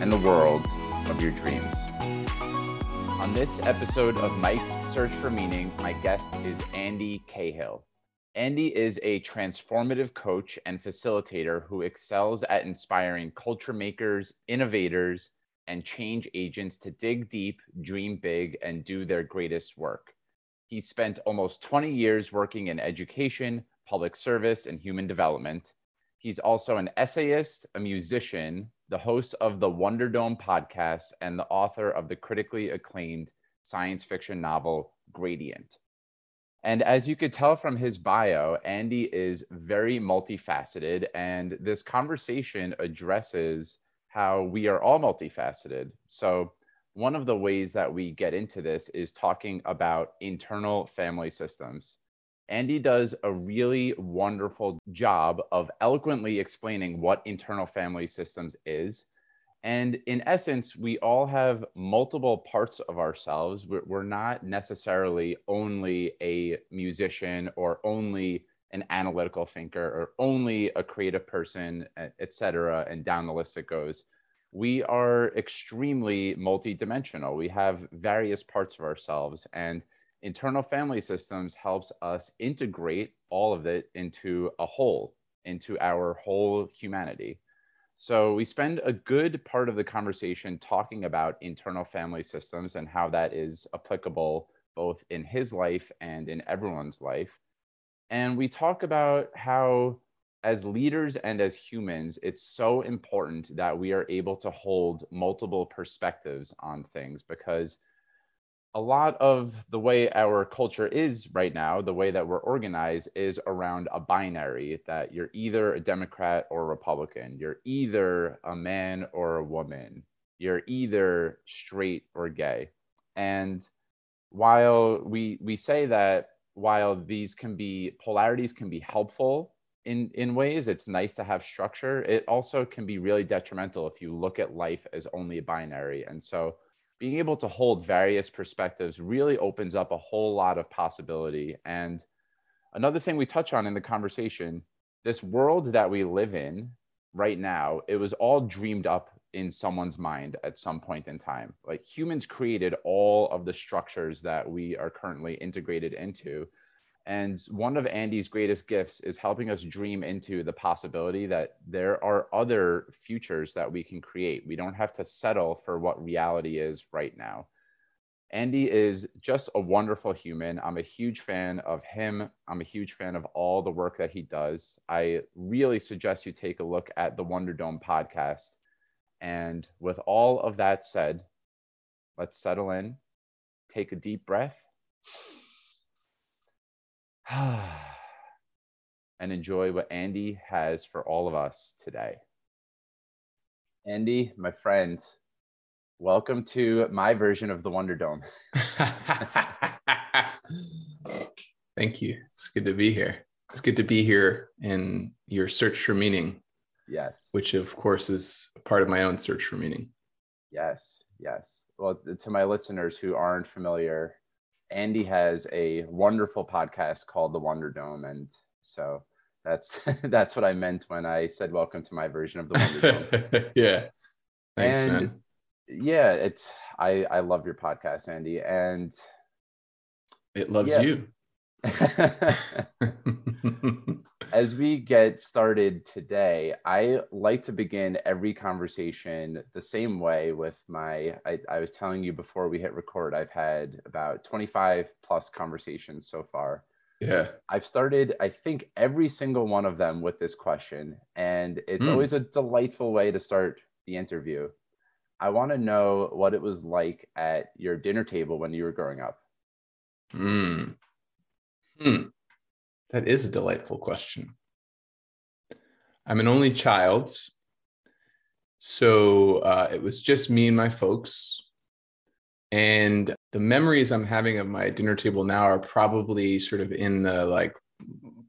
and the world of your dreams. On this episode of Mike's Search for Meaning, my guest is Andy Cahill. Andy is a transformative coach and facilitator who excels at inspiring culture makers, innovators, and change agents to dig deep, dream big, and do their greatest work. He spent almost 20 years working in education, public service, and human development. He's also an essayist, a musician, the host of the Wonder Dome podcast, and the author of the critically acclaimed science fiction novel Gradient. And as you could tell from his bio, Andy is very multifaceted, and this conversation addresses how we are all multifaceted. So, one of the ways that we get into this is talking about internal family systems. Andy does a really wonderful job of eloquently explaining what internal family systems is and in essence, we all have multiple parts of ourselves. We're, not necessarily only a musician or only an analytical thinker or only a creative person, et cetera, and down the list it goes. We are extremely multidimensional. We have various parts of ourselves, and internal family systems helps us integrate all of it into a whole, into our whole humanity. So we spend a good part of the conversation talking about internal family systems and how that is applicable both in his life and in everyone's life. And we talk about how, as leaders and as humans, it's so important that we are able to hold multiple perspectives on things because a lot of the way our culture is right now, the way that we're organized is around a binary that you're either a Democrat or a Republican. You're either a man or a woman. You're either straight or gay. And while we we say that while these can be polarities can be helpful in in ways it's nice to have structure it also can be really detrimental if you look at life as only a binary and so being able to hold various perspectives really opens up a whole lot of possibility. And another thing we touch on in the conversation this world that we live in right now, it was all dreamed up in someone's mind at some point in time. Like humans created all of the structures that we are currently integrated into. And one of Andy's greatest gifts is helping us dream into the possibility that there are other futures that we can create. We don't have to settle for what reality is right now. Andy is just a wonderful human. I'm a huge fan of him. I'm a huge fan of all the work that he does. I really suggest you take a look at the Wonder Dome podcast. And with all of that said, let's settle in, take a deep breath and enjoy what Andy has for all of us today. Andy, my friend, welcome to my version of the Wonder Dome. Thank you. It's good to be here. It's good to be here in your search for meaning. Yes. Which, of course, is part of my own search for meaning. Yes. Yes. Well, to my listeners who aren't familiar, Andy has a wonderful podcast called The Wonder Dome, and so that's that's what I meant when I said welcome to my version of the Wonder Dome. yeah, thanks, and man. Yeah, it's I I love your podcast, Andy, and it loves yeah. you. as we get started today, I like to begin every conversation the same way with my. I, I, was telling you before we hit record, I've had about 25 plus conversations so far. Yeah. I've started, I think, every single one of them with this question. And it's mm. always a delightful way to start the interview. I want to know what it was like at your dinner table when you were growing up. Hmm. Hmm. That is a delightful question. I'm an only child. So uh, it was just me and my folks. And the memories I'm having of my dinner table now are probably sort of in the like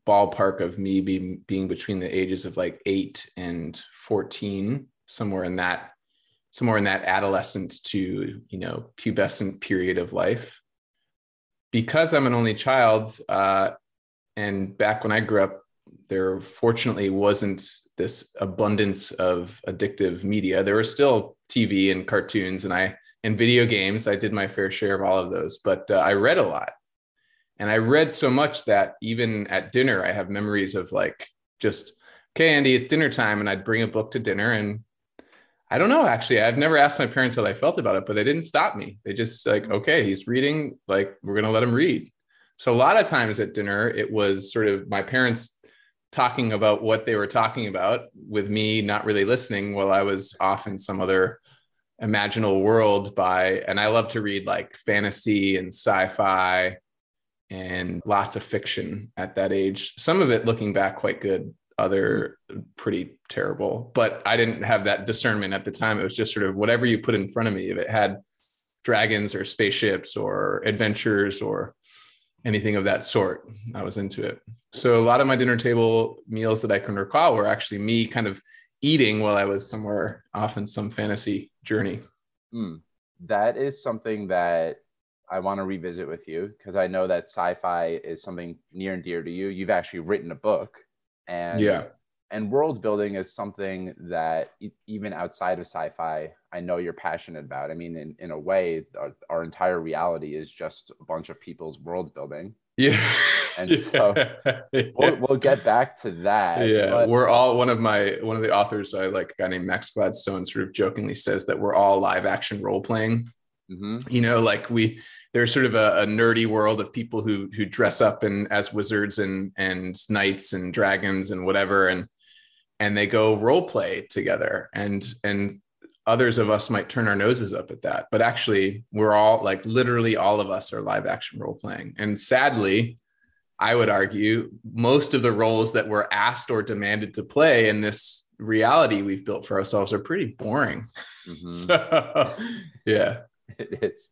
ballpark of me being being between the ages of like eight and 14, somewhere in that somewhere in that adolescent to you know pubescent period of life because i'm an only child uh, and back when i grew up there fortunately wasn't this abundance of addictive media there was still tv and cartoons and i and video games i did my fair share of all of those but uh, i read a lot and i read so much that even at dinner i have memories of like just okay andy it's dinner time and i'd bring a book to dinner and I don't know. Actually, I've never asked my parents how they felt about it, but they didn't stop me. They just like, okay, he's reading. Like, we're gonna let him read. So a lot of times at dinner, it was sort of my parents talking about what they were talking about with me not really listening while I was off in some other imaginal world by and I love to read like fantasy and sci-fi and lots of fiction at that age. Some of it looking back quite good other pretty terrible. But I didn't have that discernment at the time. It was just sort of whatever you put in front of me. If it had dragons or spaceships or adventures or anything of that sort, I was into it. So a lot of my dinner table meals that I can recall were actually me kind of eating while I was somewhere off in some fantasy journey. Mm, that is something that I want to revisit with you because I know that sci-fi is something near and dear to you. You've actually written a book and yeah and world building is something that even outside of sci-fi i know you're passionate about. I mean in, in a way our, our entire reality is just a bunch of people's world building. Yeah. And so. We'll, we'll, get back to that yeah. but... we're all one of my one of the authors i like a guy named max gladstone sort of jokingly says that we're all live action role playing. Mm-hmm. you know like we there's sort of a, a, nerdy world of people who who dress up and as wizards and and knights and dragons and whatever. And and they go role play together. And and others of us might turn our noses up at that but actually we're all like literally all of us are live action role playing. And sadly i would argue most of the roles that we're asked or demanded to play in this reality we've built for ourselves are pretty boring. Mm-hmm. so yeah. It's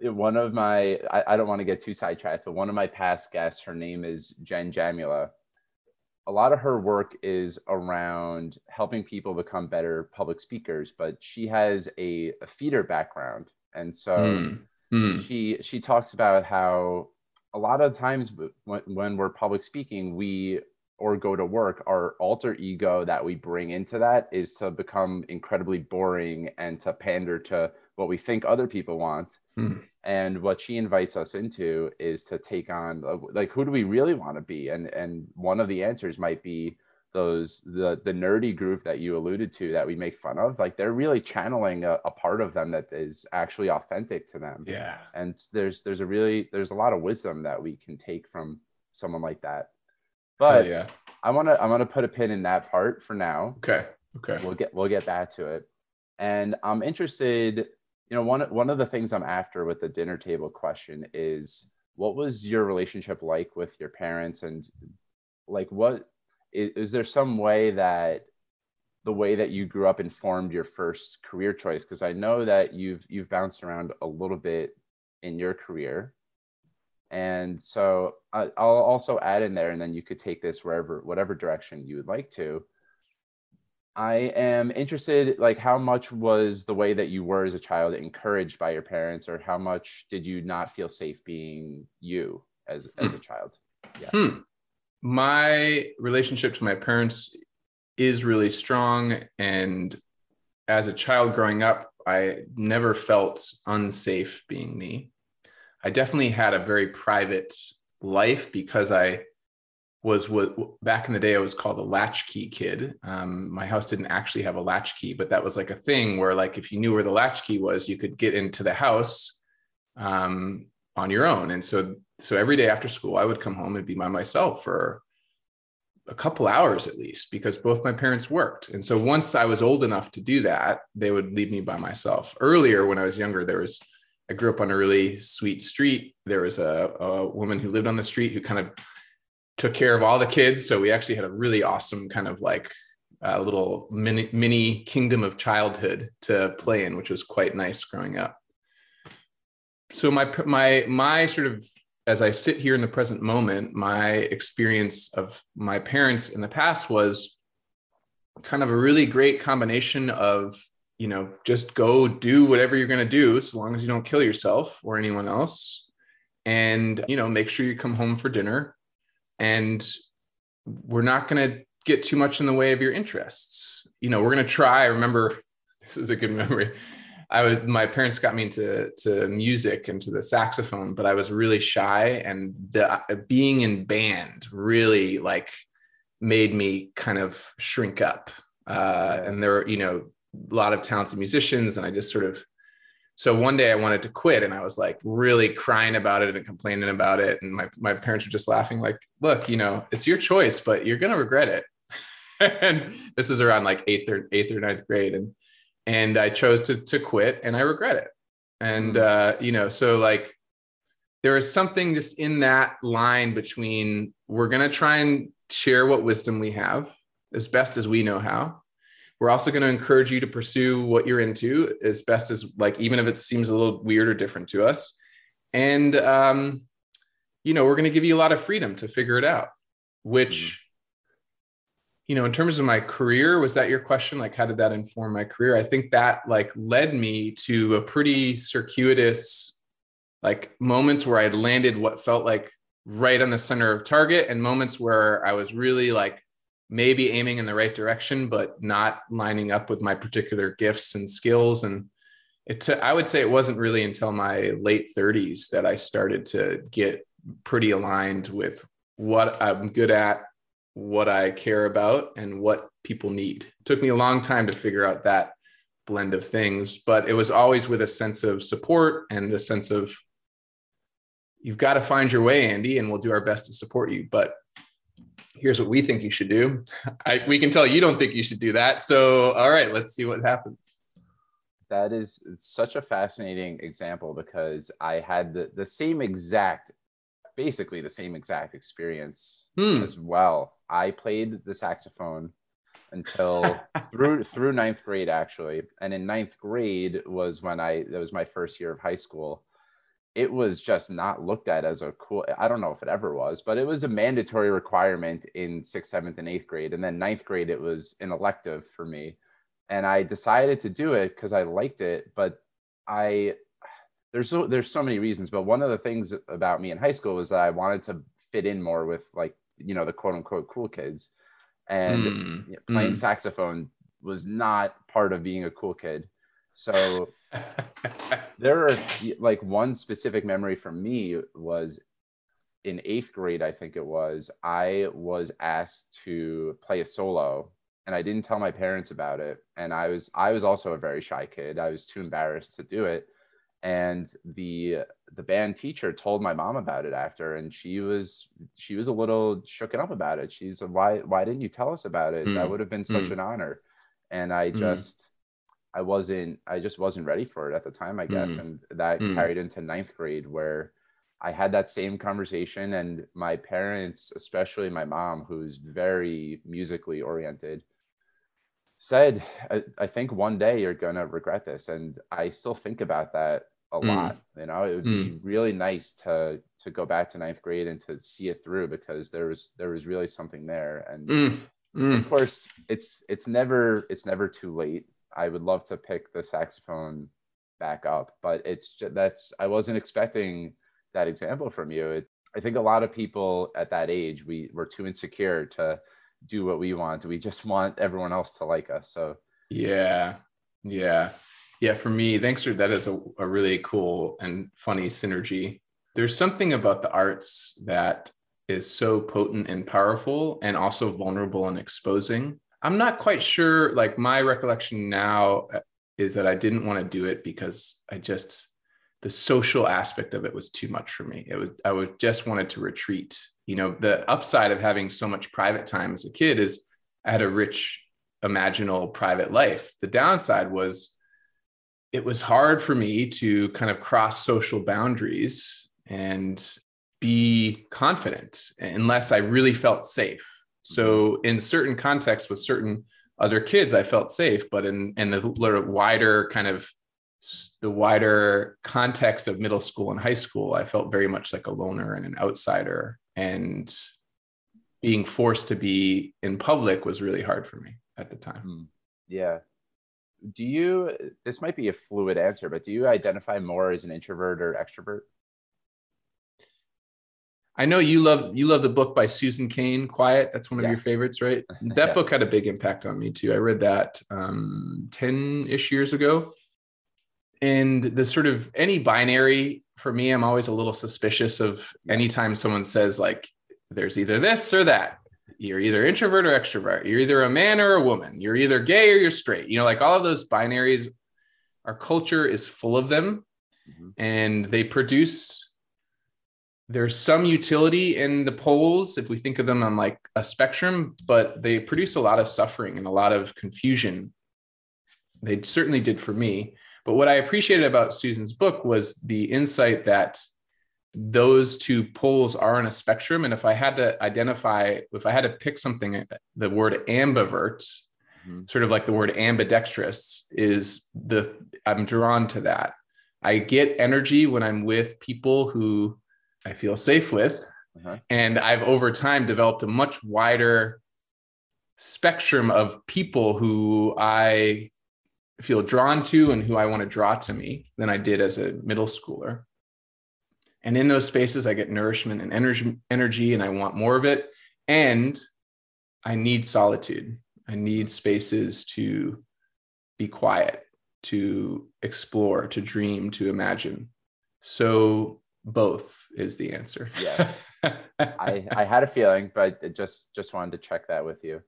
one of my I, I don't want to get too sidetracked, but one of my past guests, her name is Jen Jamula. A lot of her work is around helping people become better public speakers, but she has a, a theater background. And so mm. Mm. she she talks about how a lot of times when, when we're public speaking, we or go to work, our alter ego that we bring into that is to become incredibly boring and to pander to what we think other people want. Hmm. And what she invites us into is to take on like who do we really want to be? And and one of the answers might be those the the nerdy group that you alluded to that we make fun of. Like they're really channeling a, a, part of them that is actually authentic to them. Yeah. And there's there's a really there's a lot of wisdom that we can take from someone like that. But yeah. I want to i want to put a pin in that part for now. Okay. Okay. We'll get we'll get back to it. And i'm interested you know, one one of the things I'm after with the dinner table question is what was your relationship like with your parents? And like what is, is there some way that the way that you grew up informed your first career choice? Because I know that you've you've bounced around a little bit in your career. And so I, I'll also add in there and then you could take this wherever whatever direction you would like to I am interested, like, how much was the way that you were as a child encouraged by your parents, or how much did you not feel safe being you as, as hmm. a child? Yeah. Hmm. My relationship to my parents is really strong. And as a child growing up, I never felt unsafe being me. I definitely had a very private life because I was what back in the day I was called a latchkey kid. Um, my house didn't actually have a latchkey, but that was like a thing where like if you knew where the latchkey was, you could get into the house um, on your own. And so so every day after school, I would come home and be by myself for a couple hours at least because both my parents worked. And so once I was old enough to do that, they would leave me by myself. Earlier, when I was younger, there was I grew up on a really sweet street. There was a, a woman who lived on the street who kind of took care of all the kids. So we actually had a really awesome kind of like uh, little mini mini kingdom of childhood to play in, which was quite nice growing up. So my my my sort of as I sit here in the present moment, my experience of my parents in the past was kind of a really great combination of you know just go do whatever you're going to do so long as you don't kill yourself or anyone else and you know make sure you come home for dinner and we're not going to get too much in the way of your interests. You know we're going to try. I remember this is a good memory. I was my parents got me into to music and to the saxophone but i was really shy and the being in band really like made me kind of shrink up. Uh, and there were you know a lot of talented musicians and i just sort of so one day I wanted to quit and I was like really crying about it and complaining about it. And my, my parents were just laughing, like, look, you know, it's your choice, but you're going to regret it. and this is around like eighth or eighth or ninth grade. And, and I chose to, to quit and I regret it. And, mm. uh, you know, so like there is something just in that line between we're going to try and share what wisdom we have as best as we know how we're also going to encourage you to pursue what you're into as best as like, even if it seems a little weird or different to us. And, um, you know, we're going to give you a lot of freedom to figure it out, which, mm-hmm. you know, in terms of my career, was that your question? Like, how did that inform my career? I think that like led me to a pretty circuitous, like moments where I would landed what felt like right on the center of target and moments where I was really like maybe aiming in the right direction, but not lining up with my particular gifts and skills. And it t- I would say it wasn't really until my late 30s that I started to get pretty aligned with what I'm good at, what I care about, and what people need. It took me a long time to figure out that blend of things, but it was always with a sense of support and a sense of you've got to find your way, Andy, and we'll do our best to support you. But here's what we think you should do. I, we can tell you don't think you should do that. So, all right, let's see what happens. That is such a fascinating example because I had the, the same exact, basically the same exact experience hmm. as well. I played the saxophone until through through ninth grade actually, and in ninth grade was when I that was my first year of high school it was just not looked at as a cool i don't know if it ever was but it was a mandatory requirement in sixth seventh and eighth grade and then ninth grade it was an elective for me. And i decided to do it because i liked it but i there's so there's so many reasons but one of the things about me in high school was that i wanted to fit in more with like you know the quote unquote cool kids. And mm, playing mm. saxophone was not part of being a cool kid so there are like one specific memory for me was in eighth grade, I think it was, I was asked to play a solo and I didn't tell my parents about it. And I was I was also a very shy kid. I was too embarrassed to do it. And the the band teacher told my mom about it after, and she was she was a little shooken up about it. She's like, why why didn't you tell us about it? Mm. That would have been such mm. an honor. And I hmm. just I wasn't I just wasn't ready for it at the time, I guess. Mm. And that mm. carried into ninth grade where I had that same conversation and my parents, especially my mom, who's very musically oriented, said, I, I think one day you're gonna regret this. And I still think about that a mm. lot. You know, it would be mm. really nice to to go back to ninth grade and to see it through because there was there was really something there. And mm. Mm. of course it's it's never it's never too late I would love to pick the saxophone back up, but it's just, that's I wasn't expecting that example from you. It, I think a lot of people at that age we were too insecure to do what we want. We just want everyone else to like us. So yeah, yeah, yeah. For me, thanks for that is a, a really cool and funny synergy. There's something about the arts that is so potent and powerful and also vulnerable and exposing I'm not quite sure. Like my recollection now uh, is that I didn't want to do it because I just the social aspect of it was too much for me. It was I would just wanted to retreat. You know, the upside of having so much private time as a kid is I had a rich imaginal private life. The downside was it was hard for me to kind of cross social boundaries and be confident unless I really felt safe so, in certain contexts with certain other kids, I felt safe. But in in the wider kind of the wider context of middle school and high school, I felt very much like a loner and an outsider. And being forced to be in public was really hard for me at the time. Hmm. Yeah. Do you, this might be a fluid answer, but do you identify more as an introvert or extrovert? I know you love you love the book by Susan Cain, Quiet. That's one of yes. your favorites, right? That yes. book had a big impact on me too. I read that um, 10-ish years ago. And the sort of any binary for me, I'm always a little suspicious of anytime someone says like there's either this or that. You're either introvert or extrovert. You're either a man or a woman. You're either gay or you're straight. You know, like all of those binaries, our culture is full of them mm-hmm. and they produce there's some utility in the poles if we think of them on like a spectrum but they produce a lot of suffering and a lot of confusion. They certainly did for me. But what i appreciated about susan's book was the insight that those two poles are on a spectrum. And if i had to identify if i had to pick something the word ambivert mm-hmm. sort of like the word ambidextrous is the i'm drawn to that. I get energy when i'm with people who I feel safe with. Uh-huh. And I've over time developed a much wider spectrum of people who I feel drawn to and who I want to draw to me than I did as a middle schooler. And in those spaces, I get nourishment and energy, energy, and I want more of it. And I need solitude. I need spaces to be quiet, to explore, to dream, to imagine. So both is the answer. yes. I, I had a feeling, but I just just wanted to check that with you.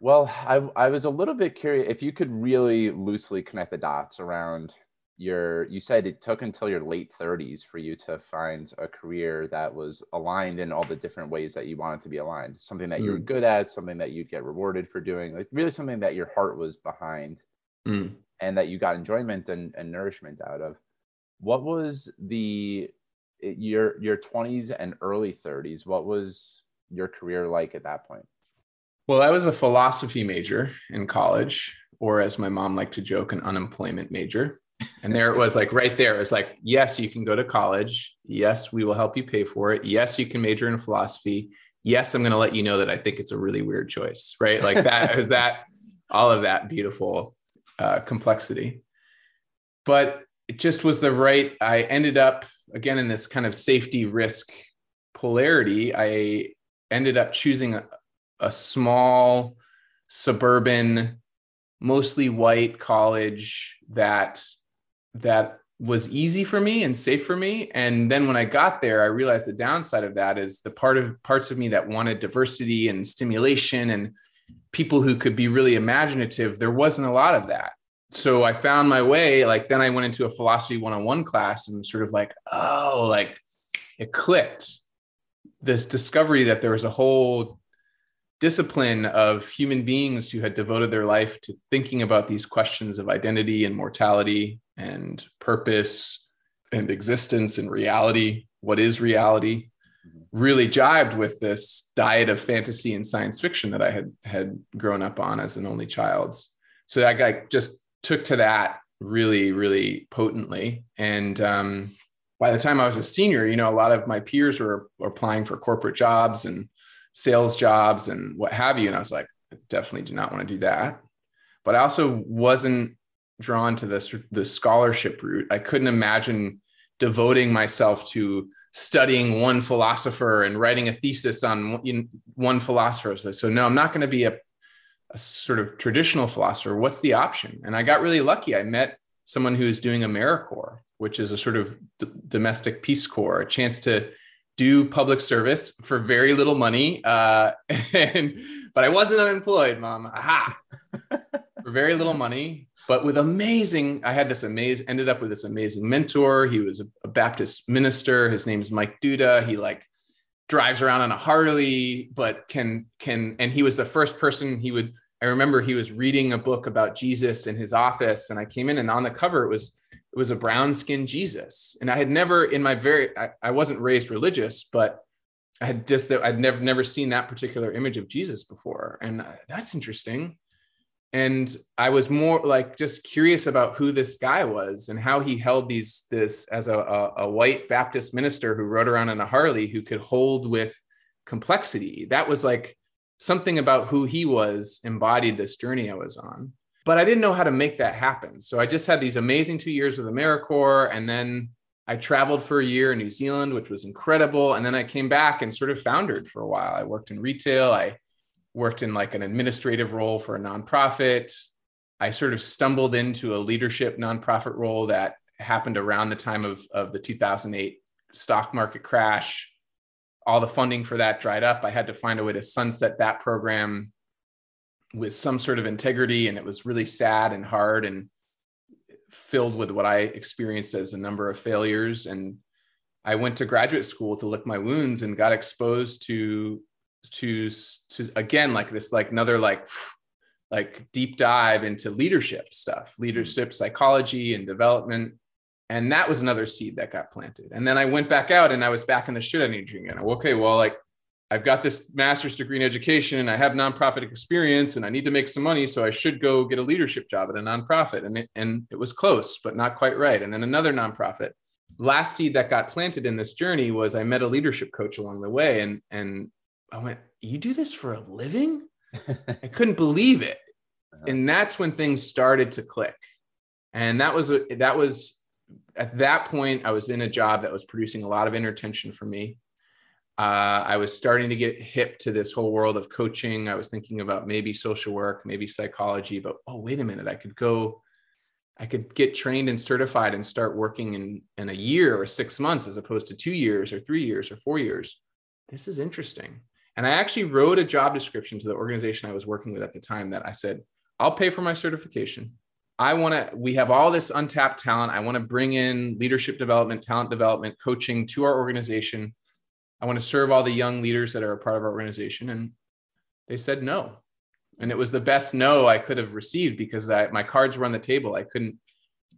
Well, I, I was a little bit curious if you could really loosely connect the dots around your you said it took until your late 30s for you to find a career that was aligned in all the different ways that you wanted to be aligned something that mm. you were good at something that you'd get rewarded for doing like really something that your heart was behind mm. and that you got enjoyment and, and nourishment out of what was the your your 20s and early 30s what was your career like at that point? Well i was a philosophy major in college or as my mom liked to joke an unemployment major. And there it was like right there. It was like yes you can go to college. Yes we will help you pay for it. Yes you can major in philosophy. Yes i'm going to let you know that i think it's a really weird choice right? Like that was that all of that beautiful uh, complexity. But it just was the right i ended up again in this kind of safety risk polarity i ended up choosing a, a small suburban mostly white college that that was easy for me and safe for me. And then when i got there i realized the downside of that is the part of parts of me that wanted diversity and stimulation and people who could be really imaginative there wasn't a lot of that so I found my way. Like then I went into a philosophy one-on-one class and sort of like, oh, like it clicked. This discovery that there was a whole discipline of human beings who had devoted their life to thinking about these questions of identity and mortality and purpose and existence and reality. What is reality? Mm-hmm. Really jived with this diet of fantasy and science fiction that I had had grown up on as an only child. So that guy just took to that really, really potently. And um, by the time I was a senior, you know, a lot of my peers were, were applying for corporate jobs and sales jobs and what have you. And I was like, I definitely do not want to do that. But I also wasn't drawn to this the scholarship route. I couldn't imagine devoting myself to studying one philosopher and writing a thesis on one philosopher. So, so no, I'm not going to be a a sort of traditional philosopher, what's the option? And I got really lucky. I met someone who's doing AmeriCorps, which is a sort of d- domestic Peace Corps, a chance to do public service for very little money. Uh, and but I wasn't unemployed, mom. Aha, for very little money, but with amazing. I had this amazing. Ended up with this amazing mentor. He was a, a Baptist minister. His name is Mike Duda. He like drives around on a Harley, but can can and he was the first person he would I remember he was reading a book about Jesus in his office and I came in and on the cover it was it was a brown skinned Jesus. And I had never in my very I, I wasn't raised religious, but I had just I'd never never seen that particular image of Jesus before. And uh, that's interesting. And I was more like just curious about who this guy was and how he held these this as a, a, a white Baptist minister who rode around in a Harley who could hold with complexity. That was like something about who he was embodied this journey I was on. But I didn't know how to make that happen. So I just had these amazing two years with AmeriCorps. And then I traveled for a year in New Zealand, which was incredible. And then I came back and sort of foundered for a while. I worked in retail. I worked in like an administrative role for a nonprofit. I sort of stumbled into a leadership nonprofit role that happened around the time of, of the 2008 stock market crash all the funding for that dried up. I had to find a way to sunset that program with some sort of integrity. And it was really sad and hard and filled with what I experienced as a number of failures. And I went to graduate school to lick my wounds and got exposed to to to again like this like another like like deep dive into leadership stuff hmm. leadership psychology and development and that was another seed that got planted. And then I went back out and I was back in the shit I need energy again. Okay, well, like I've got this master's degree in education and I have nonprofit experience and I need to make some money. So I should go get a leadership job at a nonprofit. And it, and it was close, but not quite right. And then another nonprofit. Last seed that got planted in this journey was I met a leadership coach along the way. And, and I went, You do this for a living? I couldn't believe it. Uh-huh. And that's when things started to click. And that was, that was at that point, I was in a job that was producing a lot of inner tension for me. Uh, I was starting to get hip to this whole world of coaching. I was thinking about maybe social work, maybe psychology, but oh, wait a minute, I could go, I could get trained and certified and start working in, in a year or six months as opposed to two years or three years or four years. This is interesting. And I actually wrote a job description to the organization I was working with at the time that I said, I'll pay for my certification. I want to, we have all this untapped talent. I want to bring in leadership development, talent development, coaching to our organization. I want to serve all the young leaders that are a part of our organization. And they said no. And it was the best no I could have received because I, my cards were on the table. I couldn't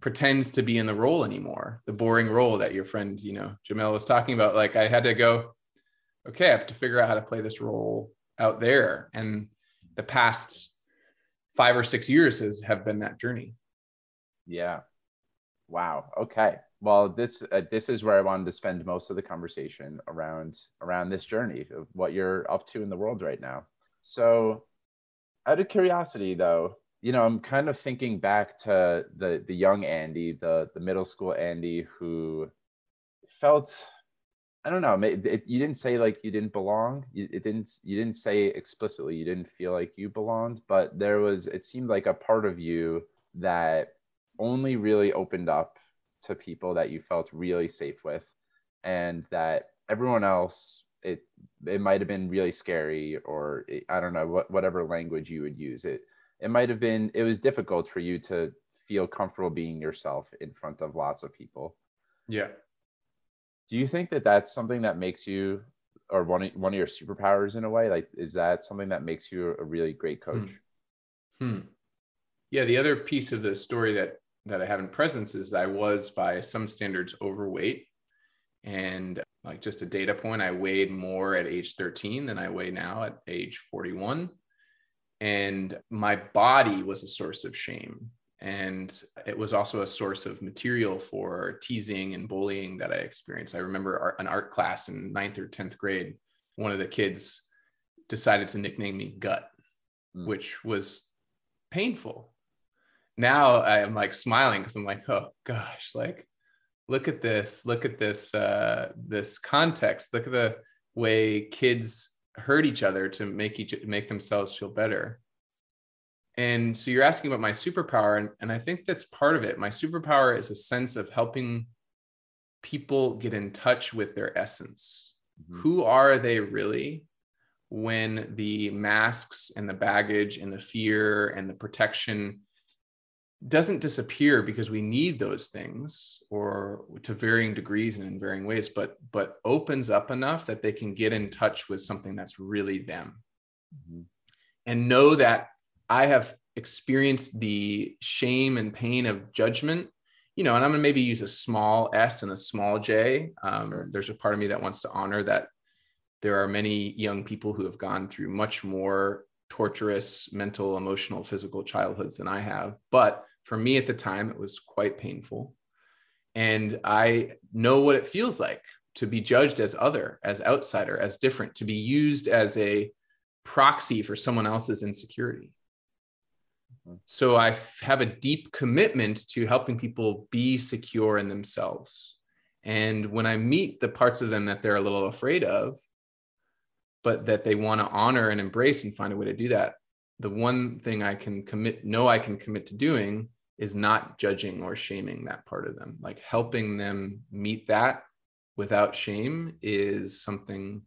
pretend to be in the role anymore, the boring role that your friend, you know, Jamel was talking about. Like I had to go, okay, I have to figure out how to play this role out there. And the past five or six years has have been that journey. Yeah. Wow. Okay. Well, this uh, this is where I wanted to spend most of the conversation around around this journey of what you're up to in the world right now. So, out of curiosity, though, you know, I'm kind of thinking back to the the young Andy, the the middle school Andy, who felt I don't know. It, you didn't say like you didn't belong. You, it didn't. You didn't say explicitly you didn't feel like you belonged, but there was. It seemed like a part of you that only really opened up to people that you felt really safe with, and that everyone else. It it might have been really scary, or it, I don't know what whatever language you would use. It it might have been. It was difficult for you to feel comfortable being yourself in front of lots of people. Yeah do you think that that's something that makes you or one of, one of your superpowers in a way? Like is that something that makes you a really great coach? Hmm. Hmm. yeah the other piece of the story that that i have in presence is i was by some standards overweight. And like just a data point i weighed more at age 13 than i weigh now at age 41 and my body was a source of shame and it was also a source of material for teasing and bullying that I experienced. I remember an art class in ninth or 10th grade, one of the kids decided to nickname me Gut, mm. which was painful. Now I'm like smiling because I'm like, oh gosh, like look at this, look at this, uh, this context, look at the way kids hurt each other to make each make themselves feel better and so you're asking about my superpower, and, and I think that's part of it. My superpower is a sense of helping people get in touch with their essence. Mm-hmm. Who are they really when the masks and the baggage and the fear and the protection doesn't disappear because we need those things or to varying degrees and in varying ways but but opens up enough that they can get in touch with something that's really them mm-hmm. and know that I have experienced the shame and pain of judgment, you know, and I'm gonna maybe use a small s and a small j. Um. There's a part of me that wants to honor that there are many young people who have gone through much more torturous mental, emotional, physical childhoods than I have. But for me at the time, it was quite painful. And I know what it feels like to be judged as other, as outsider, as different, to be used as a proxy for someone else's insecurity. So I have a deep commitment to helping people be secure in themselves. And when I meet the parts of them that they're a little afraid of, but that they want to honor and embrace and find a way to do that, the one thing I can commit, know I can commit to doing is not judging or shaming that part of them. Like helping them meet that without shame is something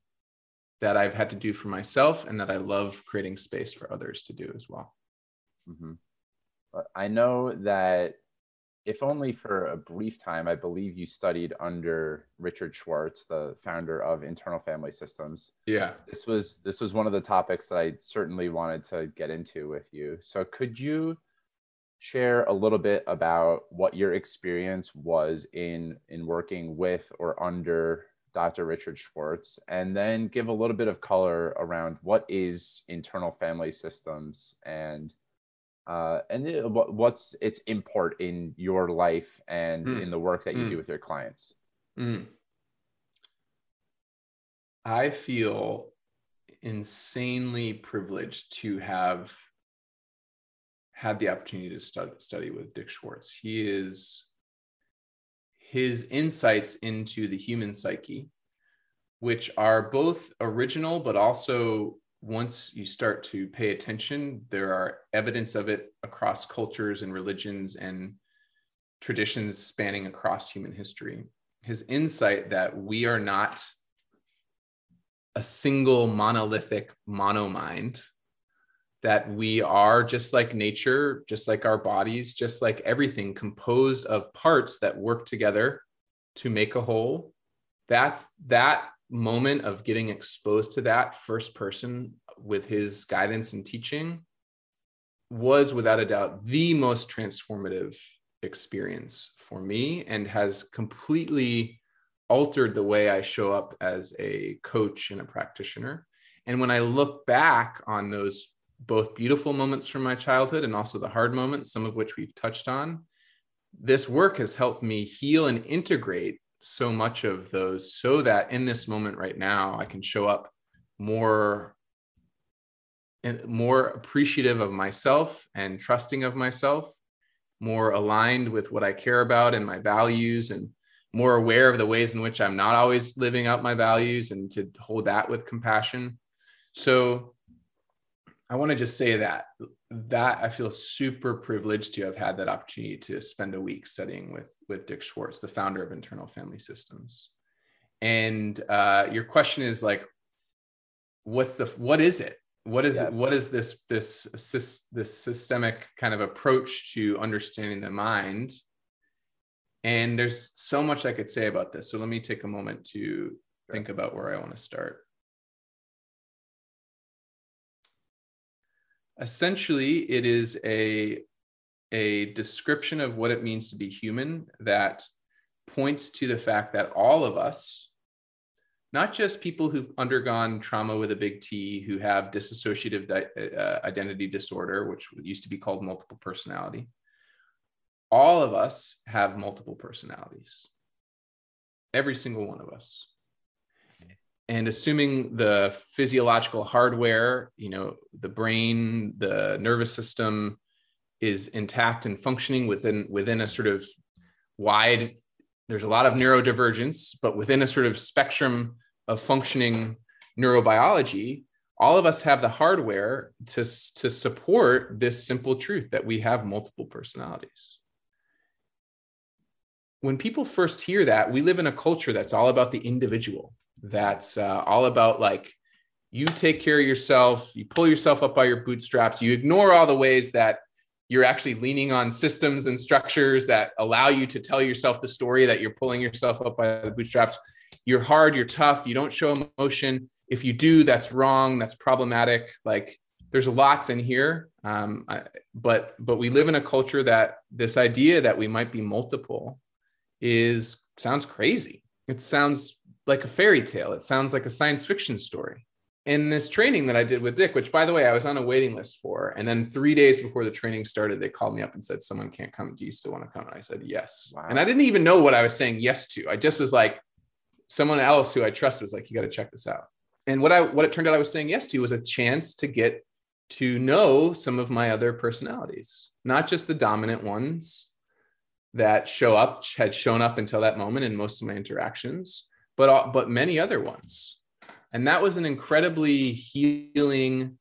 that I've had to do for myself and that I love creating space for others to do as well. Mm-hmm. I know that if only for a brief time, I believe you studied under Richard Schwartz, the founder of Internal Family Systems. Yeah. This was this was one of the topics that I certainly wanted to get into with you. So could you share a little bit about what your experience was in in working with or under Dr. Richard Schwartz, and then give a little bit of color around what is internal family systems and uh, and the, what's its import in your life and mm. in the work that you mm. do with your clients. Mm. I feel insanely privileged to have had the opportunity to study, study with Dick Schwartz. He is his insights into the human psyche, which are both original, but also once you start to pay attention, there are evidence of it across cultures and religions and traditions spanning across human history. His insight that we are not a single monolithic monomind that we are just like nature, just like our bodies, just like everything composed of parts that work together to make a whole. That's that moment of getting exposed to that first person with his guidance and teaching was without a doubt the most transformative experience for me and has completely altered the way I show up as a coach and a practitioner. And when I look back on those both beautiful moments from my childhood and also the hard moments, some of which we've touched on. This work has helped me heal and integrate so much of those so that in this moment right now, I can show up more and more appreciative of myself and trusting of myself, more aligned with what I care about and my values, and more aware of the ways in which I'm not always living out my values and to hold that with compassion. So I want to just say that that I feel super privileged to have had that opportunity to spend a week studying with with Dick Schwartz, the founder of Internal Family Systems. And uh, your question is like, what's the what is it? What is yes. what is this this this systemic kind of approach to understanding the mind? And there's so much I could say about this. So let me take a moment to think about where I want to start. Essentially it is a a description of what it means to be human that points to the fact that all of us not just people who've undergone trauma with a big T, who have dissociative di- uh, identity disorder, which used to be called multiple personality, all of us have multiple personalities. Every single one of us and assuming the physiological hardware you know the brain the nervous system is intact and functioning within within a sort of wide there's a lot of neurodivergence but within a sort of spectrum of functioning neurobiology all of us have the hardware to, to support this simple truth that we have multiple personalities. When people first hear that we live in a culture that's all about the individual that's uh, all about like you take care of yourself, you pull yourself up by your bootstraps, you ignore all the ways that you're actually leaning on systems and structures that allow you to tell yourself the story that you're pulling yourself up by the bootstraps. You're hard, you're tough, you don't show emotion. If you do, that's wrong, that's problematic. Like there's lots in here, um, I, but but we live in a culture that this idea that we might be multiple is sounds crazy. It sounds like a fairy tale. It sounds like a science fiction story. in this training that I did with Dick, which by the way, I was on a waiting list for. And then three days before the training started, they called me up and said, Someone can't come. Do you still want to come? And I said, Yes. Wow. And I didn't even know what I was saying yes to. I just was like, someone else who I trust was like, You got to check this out. And what I what it turned out I was saying yes to was a chance to get to know some of my other personalities, not just the dominant ones that show up, had shown up until that moment in most of my interactions, but uh, but many other ones. And that was an incredibly healing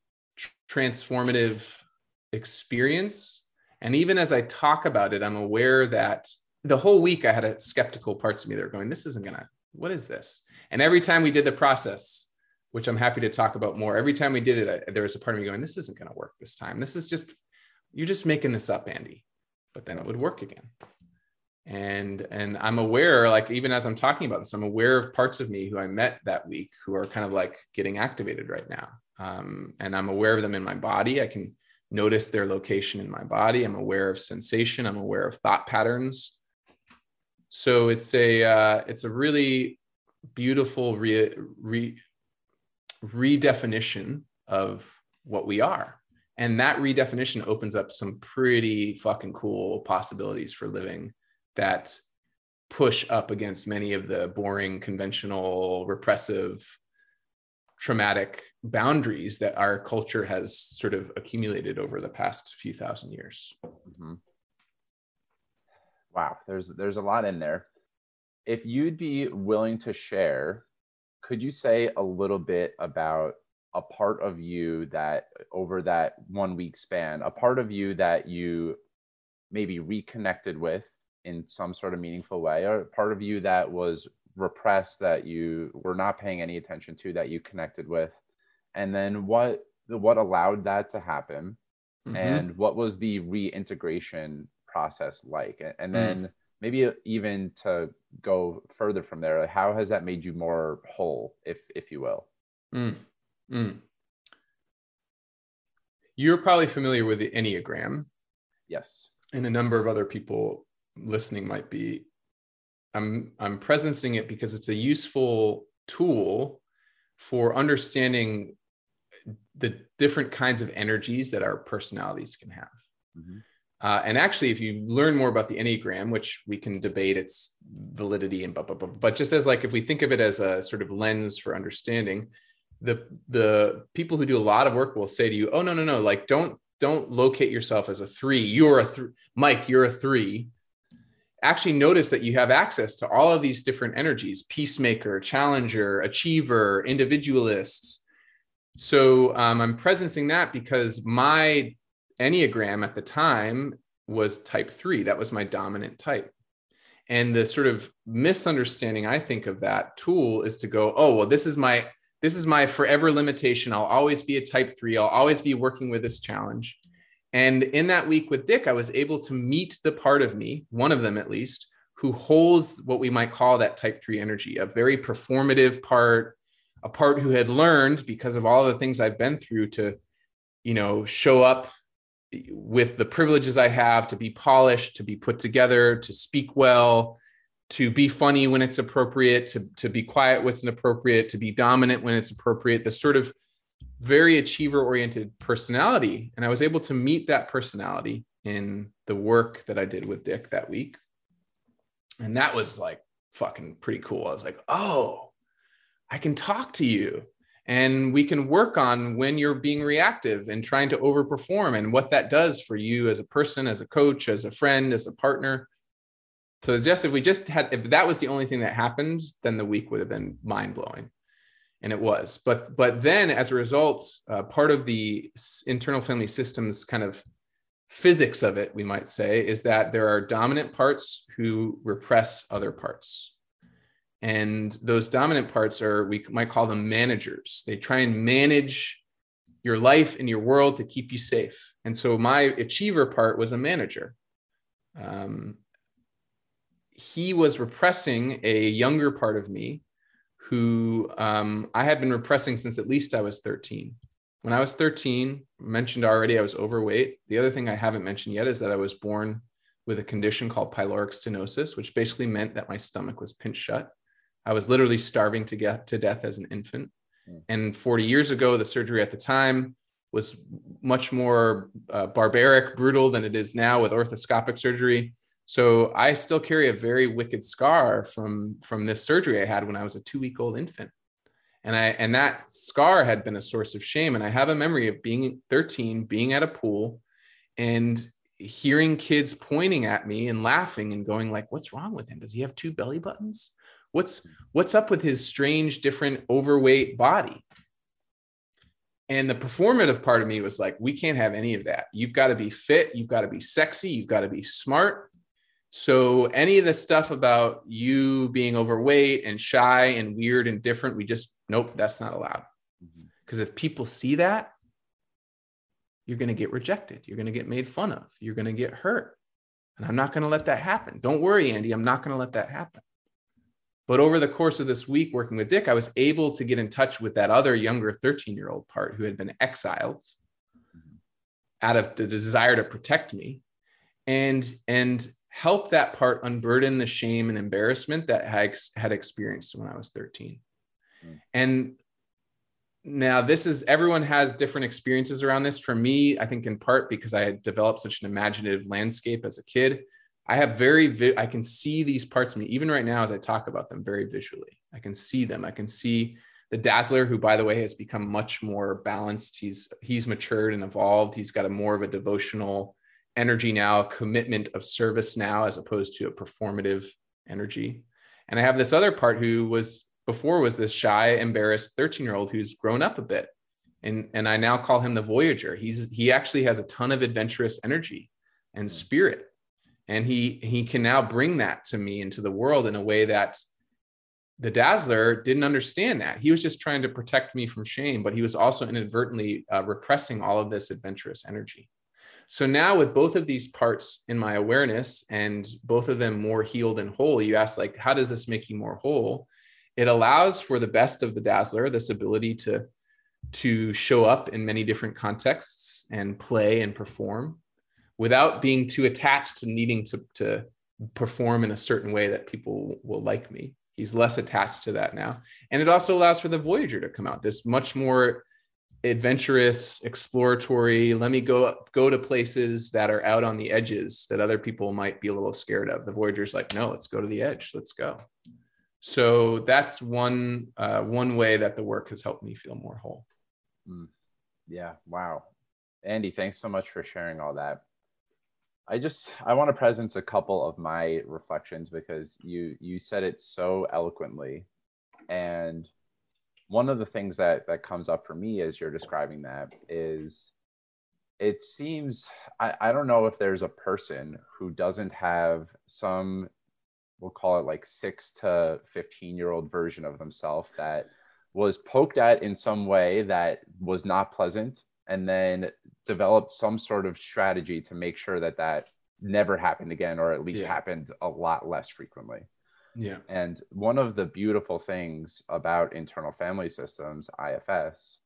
transformative experience. And even as i talk about it i'm aware that the whole week i had a skeptical parts of me. That were going this isn't gonna what is this? And every time we did the process which i'm happy to talk about more every time we did it I, there was a part of me going this isn't gonna work this time. This is just you're just making this up andy. But then it would work again and and i'm aware like even as i'm talking about this i'm aware of parts of me who i met that week who are kind of like getting activated right now. Um, and i'm aware of them in my body. I can notice their location in my body. I'm aware of sensation. I'm aware of thought patterns. So it's a uh, it's a really beautiful re, re, redefinition of what we are. And that redefinition opens up some pretty fucking cool possibilities for living that push up against many of the boring, conventional, repressive, traumatic boundaries that our culture has sort of accumulated over the past few thousand years. Mm-hmm. Wow, there's there's a lot in there. If you'd be willing to share, could you say a little bit about a part of you that over that one week span, a part of you that you maybe reconnected with in some sort of meaningful way or part of you that was repressed that you were not paying any attention to that you connected with and then what what allowed that to happen mm-hmm. and what was the reintegration process like and mm. then mm. maybe even to go further from there how has that made you more whole if if you will mm. Mm. you're probably familiar with the enneagram yes and a number of other people listening might be i'm i'm presencing it because it's a useful tool for understanding the different kinds of energies that our personalities can have. Mm-hmm. uh, and actually if you learn more about the enneagram which we can debate its validity and blah, blah, blah, but just as like if we think of it as a sort of lens for understanding the the people who do a lot of work will say to you oh no no no like don't don't locate yourself as a three. You're a three mike you're a three actually notice that you have access to all of these different energies peacemaker challenger achiever individualist so um, i'm presencing that because my enneagram at the time was type 3 that was my dominant type. And the sort of misunderstanding i think of that tool is to go oh well this is my this is my forever limitation. I'll always be a type 3 i'll always be working with this challenge and in that week with Dick, I was able to meet the part of me, one of them at least, who holds what we might call that type three energy, a very performative part, a part who had learned because of all the things I've been through to, you know, show up with the privileges I have to be polished, to be put together, to speak well, to be funny when it's appropriate, to, to be quiet when it's inappropriate, to be dominant when it's appropriate, the sort of very achiever oriented personality. And I was able to meet that personality in the work that I did with Dick that week. And that was like fucking pretty cool. I was like, oh, I can talk to you and we can work on when you're being reactive and trying to overperform and what that does for you as a person, as a coach, as a friend, as a partner. So just if we just had, if that was the only thing that happened, then the week would have been mind blowing and it was. But but then as a result uh, part of the internal family systems kind of physics of it we might say is that there are dominant parts who repress other parts. And those dominant parts are we might call them managers. They try and manage your life and your world to keep you safe. And so my achiever part was a manager. Um, he was repressing a younger part of me who um, I had been repressing since at least I was 13. When I was 13, mentioned already, I was overweight. The other thing I haven't mentioned yet is that I was born with a condition called pyloric stenosis, which basically meant that my stomach was pinched shut. I was literally starving to get to death as an infant. Mm. And 40 years ago, the surgery at the time was much more uh, barbaric, brutal than it is now with orthoscopic surgery. So I still carry a very wicked scar from from this surgery I had when I was a two week old infant, and I and that scar had been a source of shame. And I have a memory of being 13, being at a pool, and hearing kids pointing at me and laughing and going like, "What's wrong with him? Does he have two belly buttons? What's what's up with his strange, different, overweight body?" And the performative part of me was like, we can't have any of that. You've got to be fit. You've got to be sexy. You've got to be smart. So, any of the stuff about you being overweight and shy and weird and different, we just, nope, that's not allowed. Because mm-hmm. if people see that, you're going to get rejected. You're going to get made fun of. You're going to get hurt. And I'm not going to let that happen. Don't worry, Andy. I'm not going to let that happen. But over the course of this week working with Dick, I was able to get in touch with that other younger 13 year old part who had been exiled out of the desire to protect me and and help that part unburden the shame and embarrassment that I had experienced when I was 13. Mm. And now this is everyone has different experiences around this. For me, I think in part because I had developed such an imaginative landscape as a kid, I have very, vi- I can see these parts of me, even right now as I talk about them very visually. I can see them. I can see the Dazzler, who, by the way, has become much more balanced. He's he's matured and evolved. He's got a more of a devotional energy now, commitment of service now, as opposed to a performative energy. And I have this other part who was before was this shy, embarrassed 13 year old who's grown up a bit. And, and I now call him the Voyager. He's he actually has a ton of adventurous energy and hmm. spirit and he he can now bring that to me into the world in a way that the dazzler didn't understand that he was just trying to protect me from shame but he was also inadvertently uh, repressing all of this adventurous energy so now with both of these parts in my awareness and both of them more healed and whole you ask like how does this make you more whole it allows for the best of the dazzler this ability to to show up in many different contexts and play and perform without being too attached to needing to, to perform in a certain way that people will like me. He's less attached to that now. And it also allows for the Voyager to come out, this much more adventurous, exploratory, let me go go to places that are out on the edges that other people might be a little scared of. The Voyager's like, no, let's go to the edge. Let's go. So that's one uh, one way that the work has helped me feel more whole. Mm. Yeah. Wow. Andy, thanks so much for sharing all that. I just I want to present a couple of my reflections because you you said it so eloquently, and one of the things that that comes up for me as you're describing that is it seems I, I don't know if there's a person who doesn't have some we'll call it like six to 15 year old version of themselves that was poked at in some way that was not pleasant and then developed some sort of strategy to make sure that that never happened again or at least yeah. happened a lot less frequently yeah. And one of the beautiful things about internal family systems ifs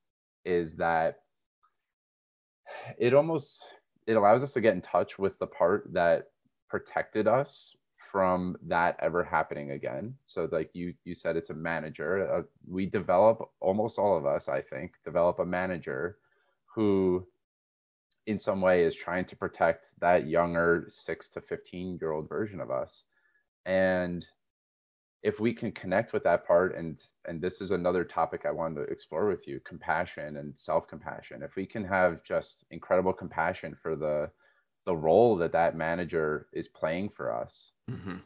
is that it almost it allows us to get in touch with the part that protected us from that ever happening again. So like you you said it's a manager. Uh, we develop almost all of us i think develop a manager who in some way is trying to protect that younger 6 to 15 year old version of us. And if we can connect with that part and and this is another topic i wanted to explore with you compassion and self-compassion if we can have just incredible compassion for the the role that that manager is playing for us mm-hmm.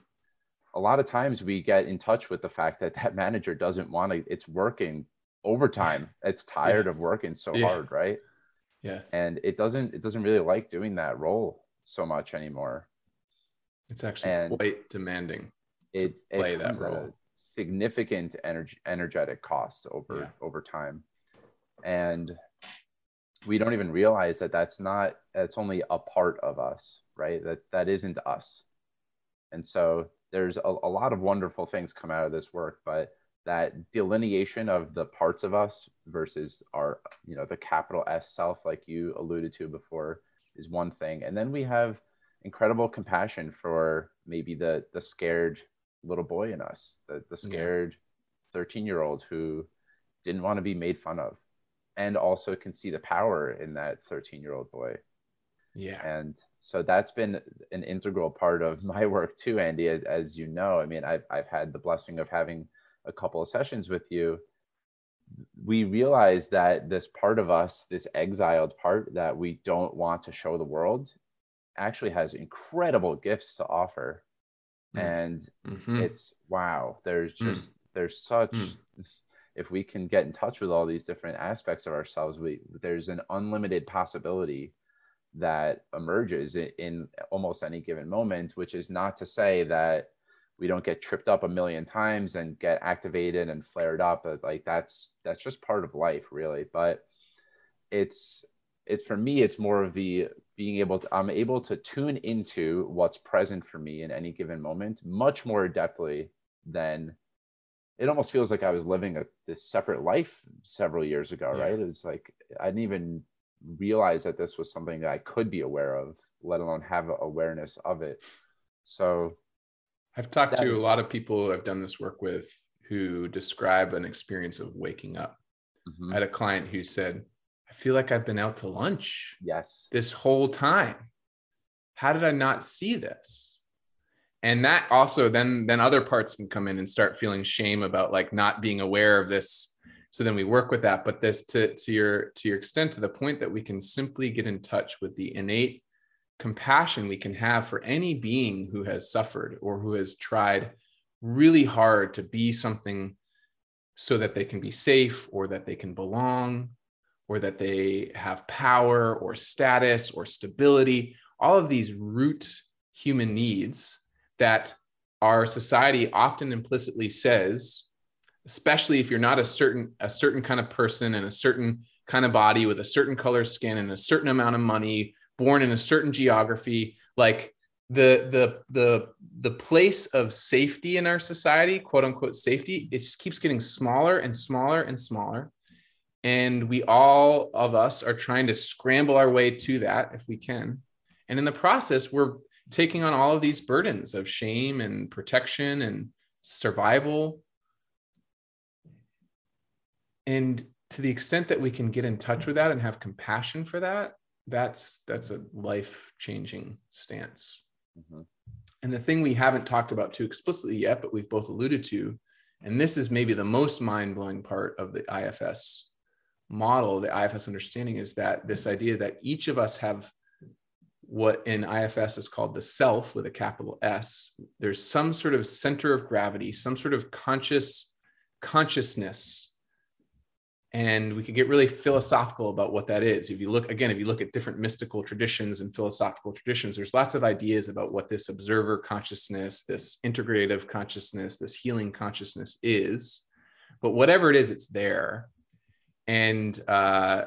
a lot of times we get in touch with the fact that that manager doesn't want to it's working overtime it's tired yeah. of working so yeah. hard right yeah and it doesn't it doesn't really like doing that role so much anymore it's actually and quite demanding it play it that role. significant energy energetic cost over yeah. over time. And we don't even realize that that's not that's only a part of us right? That that isn't us. And so there's a, a lot of wonderful things come out of this work but that delineation of the parts of us versus our you know the capital s self like you alluded to before is one thing. And then we have incredible compassion for maybe the the scared little boy in us the, the scared 13 year old who didn't want to be made fun of and also can see the power in that 13 year old boy. Yeah. And so that's been an integral part of my work too andy as you know i mean i've, I've had the blessing of having a couple of sessions with you. We realize that this part of us this exiled part that we don't want to show the world actually has incredible gifts to offer. And mm-hmm. it's wow there's mm. just mm. there's such mm. if we can get in touch with all these different aspects of ourselves we there's an unlimited possibility that emerges in, in almost any given moment, which is not to say that we don't get tripped up a million times and get activated and flared up but like that's that's just part of life really but it's it's for me it's more of the being able to i'm able to tune into what's present for me in any given moment much more adeptly than it almost feels like i was living a this separate life several years ago yeah. right it's like i didn't even realize that this was something that I could be aware of, let alone have awareness of it. So I've talked to is- a lot of people I've done this work with who describe an experience of waking up. Mm-hmm. I had a client who said, I feel like I've been out to lunch. Yes. This whole time. How did I not see this? And that also then then other parts can come in and start feeling shame about like not being aware of this so then we work with that but this to to your to your extent to the point that we can simply get in touch with the innate compassion we can have for any being who has suffered or who has tried really hard to be something so that they can be safe or that they can belong or that they have power or status or stability all of these root human needs that our society often implicitly says especially if you're not a certain a certain kind of person and a certain kind of body with a certain color skin and a certain amount of money born in a certain geography like the the the the place of safety in our society quote unquote safety it just keeps getting smaller and smaller and smaller and we all of us are trying to scramble our way to that if we can. And in the process we're taking on all of these burdens of shame and protection and survival. And to the extent that we can get in touch with that and have compassion for that that's that's a life changing stance. Mm-hmm. and the thing we haven't talked about too explicitly yet but we've both alluded to and this is maybe the most mind-blowing part of the ifs model the ifs understanding is that this idea that each of us have what in ifs is called the self with a capital s. There's some sort of center of gravity some sort of conscious consciousness. And we could get really philosophical about what that is. If you look again if you look at different mystical traditions and philosophical traditions there's lots of ideas about what this observer consciousness this integrative consciousness this healing consciousness is. But whatever it is it's there and uh,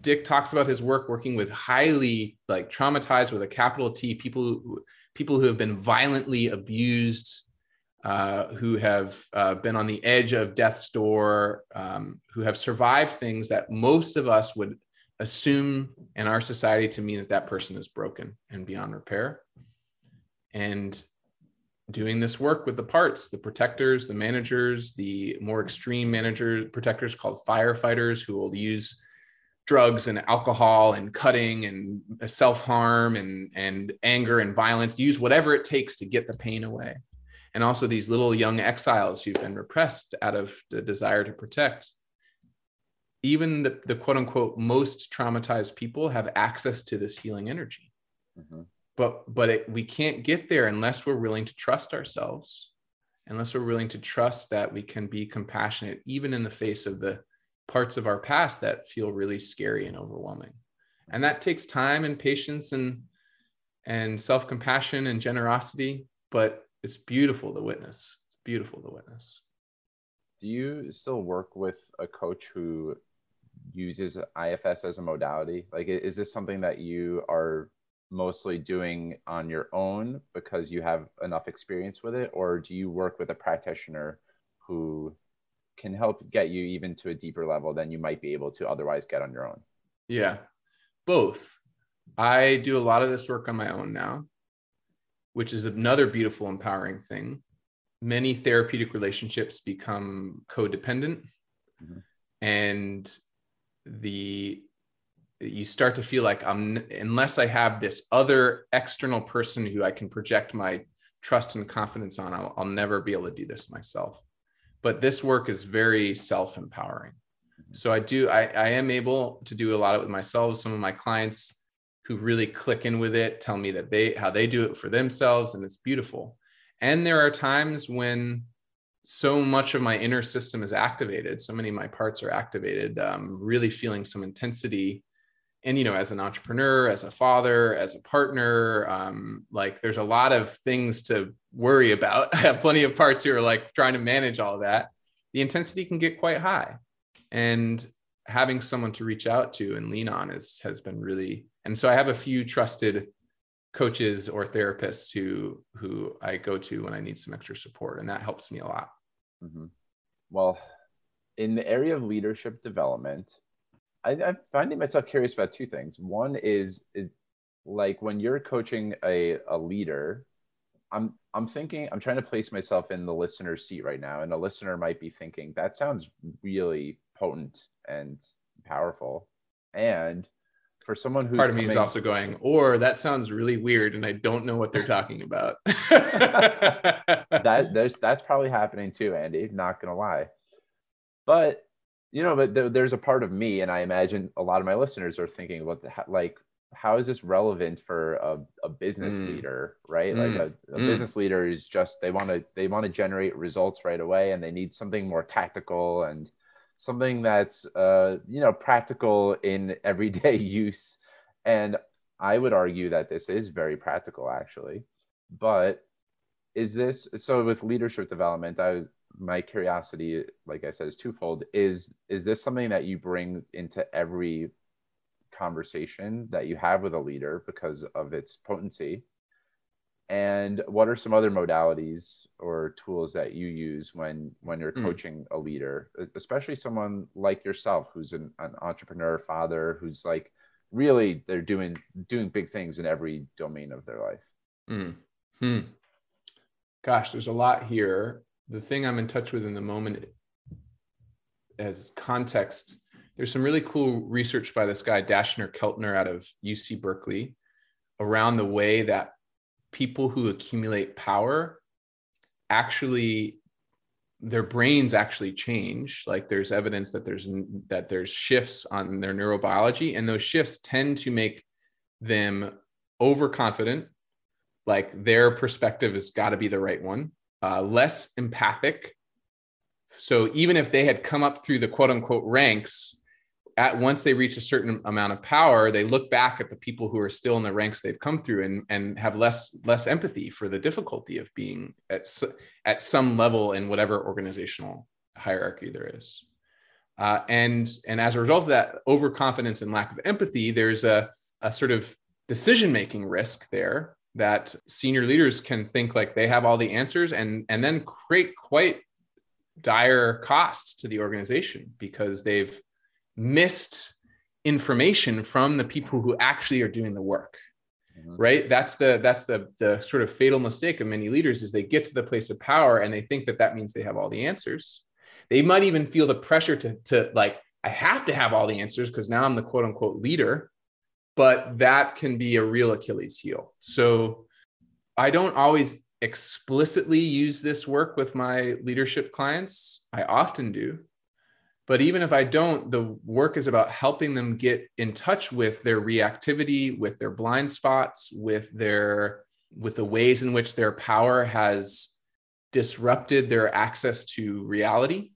dick talks about his work working with highly like traumatized with a capital t people people who have been violently abused uh, who have uh, been on the edge of death's door, um, who have survived things that most of us would assume in our society to mean that that person is broken and beyond repair. And doing this work with the parts, the protectors, the managers, the more extreme managers, protectors called firefighters who will use drugs and alcohol and cutting and self-harm and, and anger and violence, use whatever it takes to get the pain away and also these little young exiles who've been repressed out of the desire to protect. Even the, the quote unquote most traumatized people have access to this healing energy. Mm-hmm. But but it, we can't get there unless we're willing to trust ourselves, unless we're willing to trust that we can be compassionate even in the face of the parts of our past that feel really scary and overwhelming. And that takes time and patience and and self-compassion and generosity, but it's beautiful to witness. It's beautiful to witness. Do you still work with a coach who uses IFS as a modality? Like, is this something that you are mostly doing on your own because you have enough experience with it, or do you work with a practitioner who can help get you even to a deeper level than you might be able to otherwise get on your own? Yeah, both. I do a lot of this work on my own now which is another beautiful, empowering thing. Many therapeutic relationships become codependent mm-hmm. and the you start to feel like i'm unless i have this other external person who i can project my trust and confidence on i'll, I'll never be able to do this myself. But this work is very self-empowering. Mm-hmm. so i do I, I am able to do a lot of it with myself. Some of my clients who really click in with it tell me that they how they do it for themselves and it's beautiful. And there are times when so much of my inner system is activated. So many of my parts are activated. Um, really feeling some intensity and you know as an entrepreneur as a father as a partner um, like there's a lot of things to worry about. I have plenty of parts who are like trying to manage all that. The intensity can get quite high. And having someone to reach out to and lean on is has been really and so i have a few trusted coaches or therapists who who i go to when i need some extra support and that helps me a lot. Mm-hmm. well in the area of leadership development I, i'm finding myself curious about two things one is is like when you're coaching a, a leader i'm i'm thinking i'm trying to place myself in the listener's seat right now and a listener might be thinking that sounds really potent and powerful. And for someone who's part of me is also going, or that sounds really weird, and I don't know what they're talking about. that there's that's probably happening too, Andy. Not gonna lie, but you know, but there, there's a part of me, and I imagine a lot of my listeners are thinking, what the like how is this relevant for a, a business mm. leader right mm. like a, a mm. business leader is just they want to they want to generate results right away and they need something more tactical and something that's uh, you know practical in everyday use and i would argue that this is very practical actually but is this so with leadership development i my curiosity like i said is twofold is is this something that you bring into every conversation that you have with a leader because of its potency and what are some other modalities or tools that you use when when you're mm. coaching a leader especially someone like yourself who's an, an entrepreneur father who's like really they're doing doing big things in every domain of their life mm. hmm. gosh there's a lot here the thing i'm in touch with in the moment as context there's some really cool research by this guy Dacher Keltner out of uc berkeley around the way that people who accumulate power actually their brains actually change. Like there's evidence that there's that there's shifts on their neurobiology and those shifts tend to make them overconfident. Like their perspective has got to be the right one uh, less empathic so even if they had come up through the quote unquote ranks at once they reach a certain amount of power, they look back at the people who are still in the ranks they've come through and, and have less less empathy for the difficulty of being at at some level in whatever organizational hierarchy there is. Uh, and and as a result of that overconfidence and lack of empathy, there's a, a sort of decision making risk there that senior leaders can think like they have all the answers and and then create quite dire costs to the organization because they've missed information from the people who actually are doing the work mm-hmm. right? That's the that's the the sort of fatal mistake of many leaders is they get to the place of power and they think that that means they have all the answers. They might even feel the pressure to to like i have to have all the answers because now i'm the quote unquote leader but that can be a real achilles heel so i don't always explicitly use this work with my leadership clients i often do but even if I don't, the work is about helping them get in touch with their reactivity, with their blind spots, with their with the ways in which their power has disrupted their access to reality.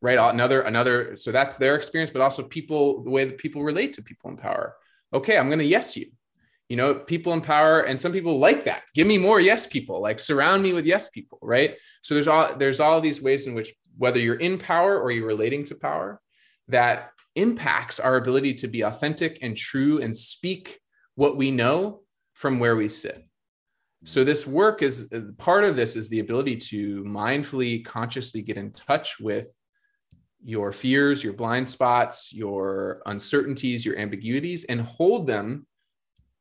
Right. Another, another, so that's their experience, but also people, the way that people relate to people in power. Okay, I'm gonna yes you. You know, people in power, and some people like that. Give me more yes people, like surround me with yes people, right? So there's all there's all these ways in which whether you're in power or you're relating to power, that impacts our ability to be authentic and true and speak what we know from where we sit. So, this work is part of this is the ability to mindfully, consciously get in touch with your fears, your blind spots, your uncertainties, your ambiguities, and hold them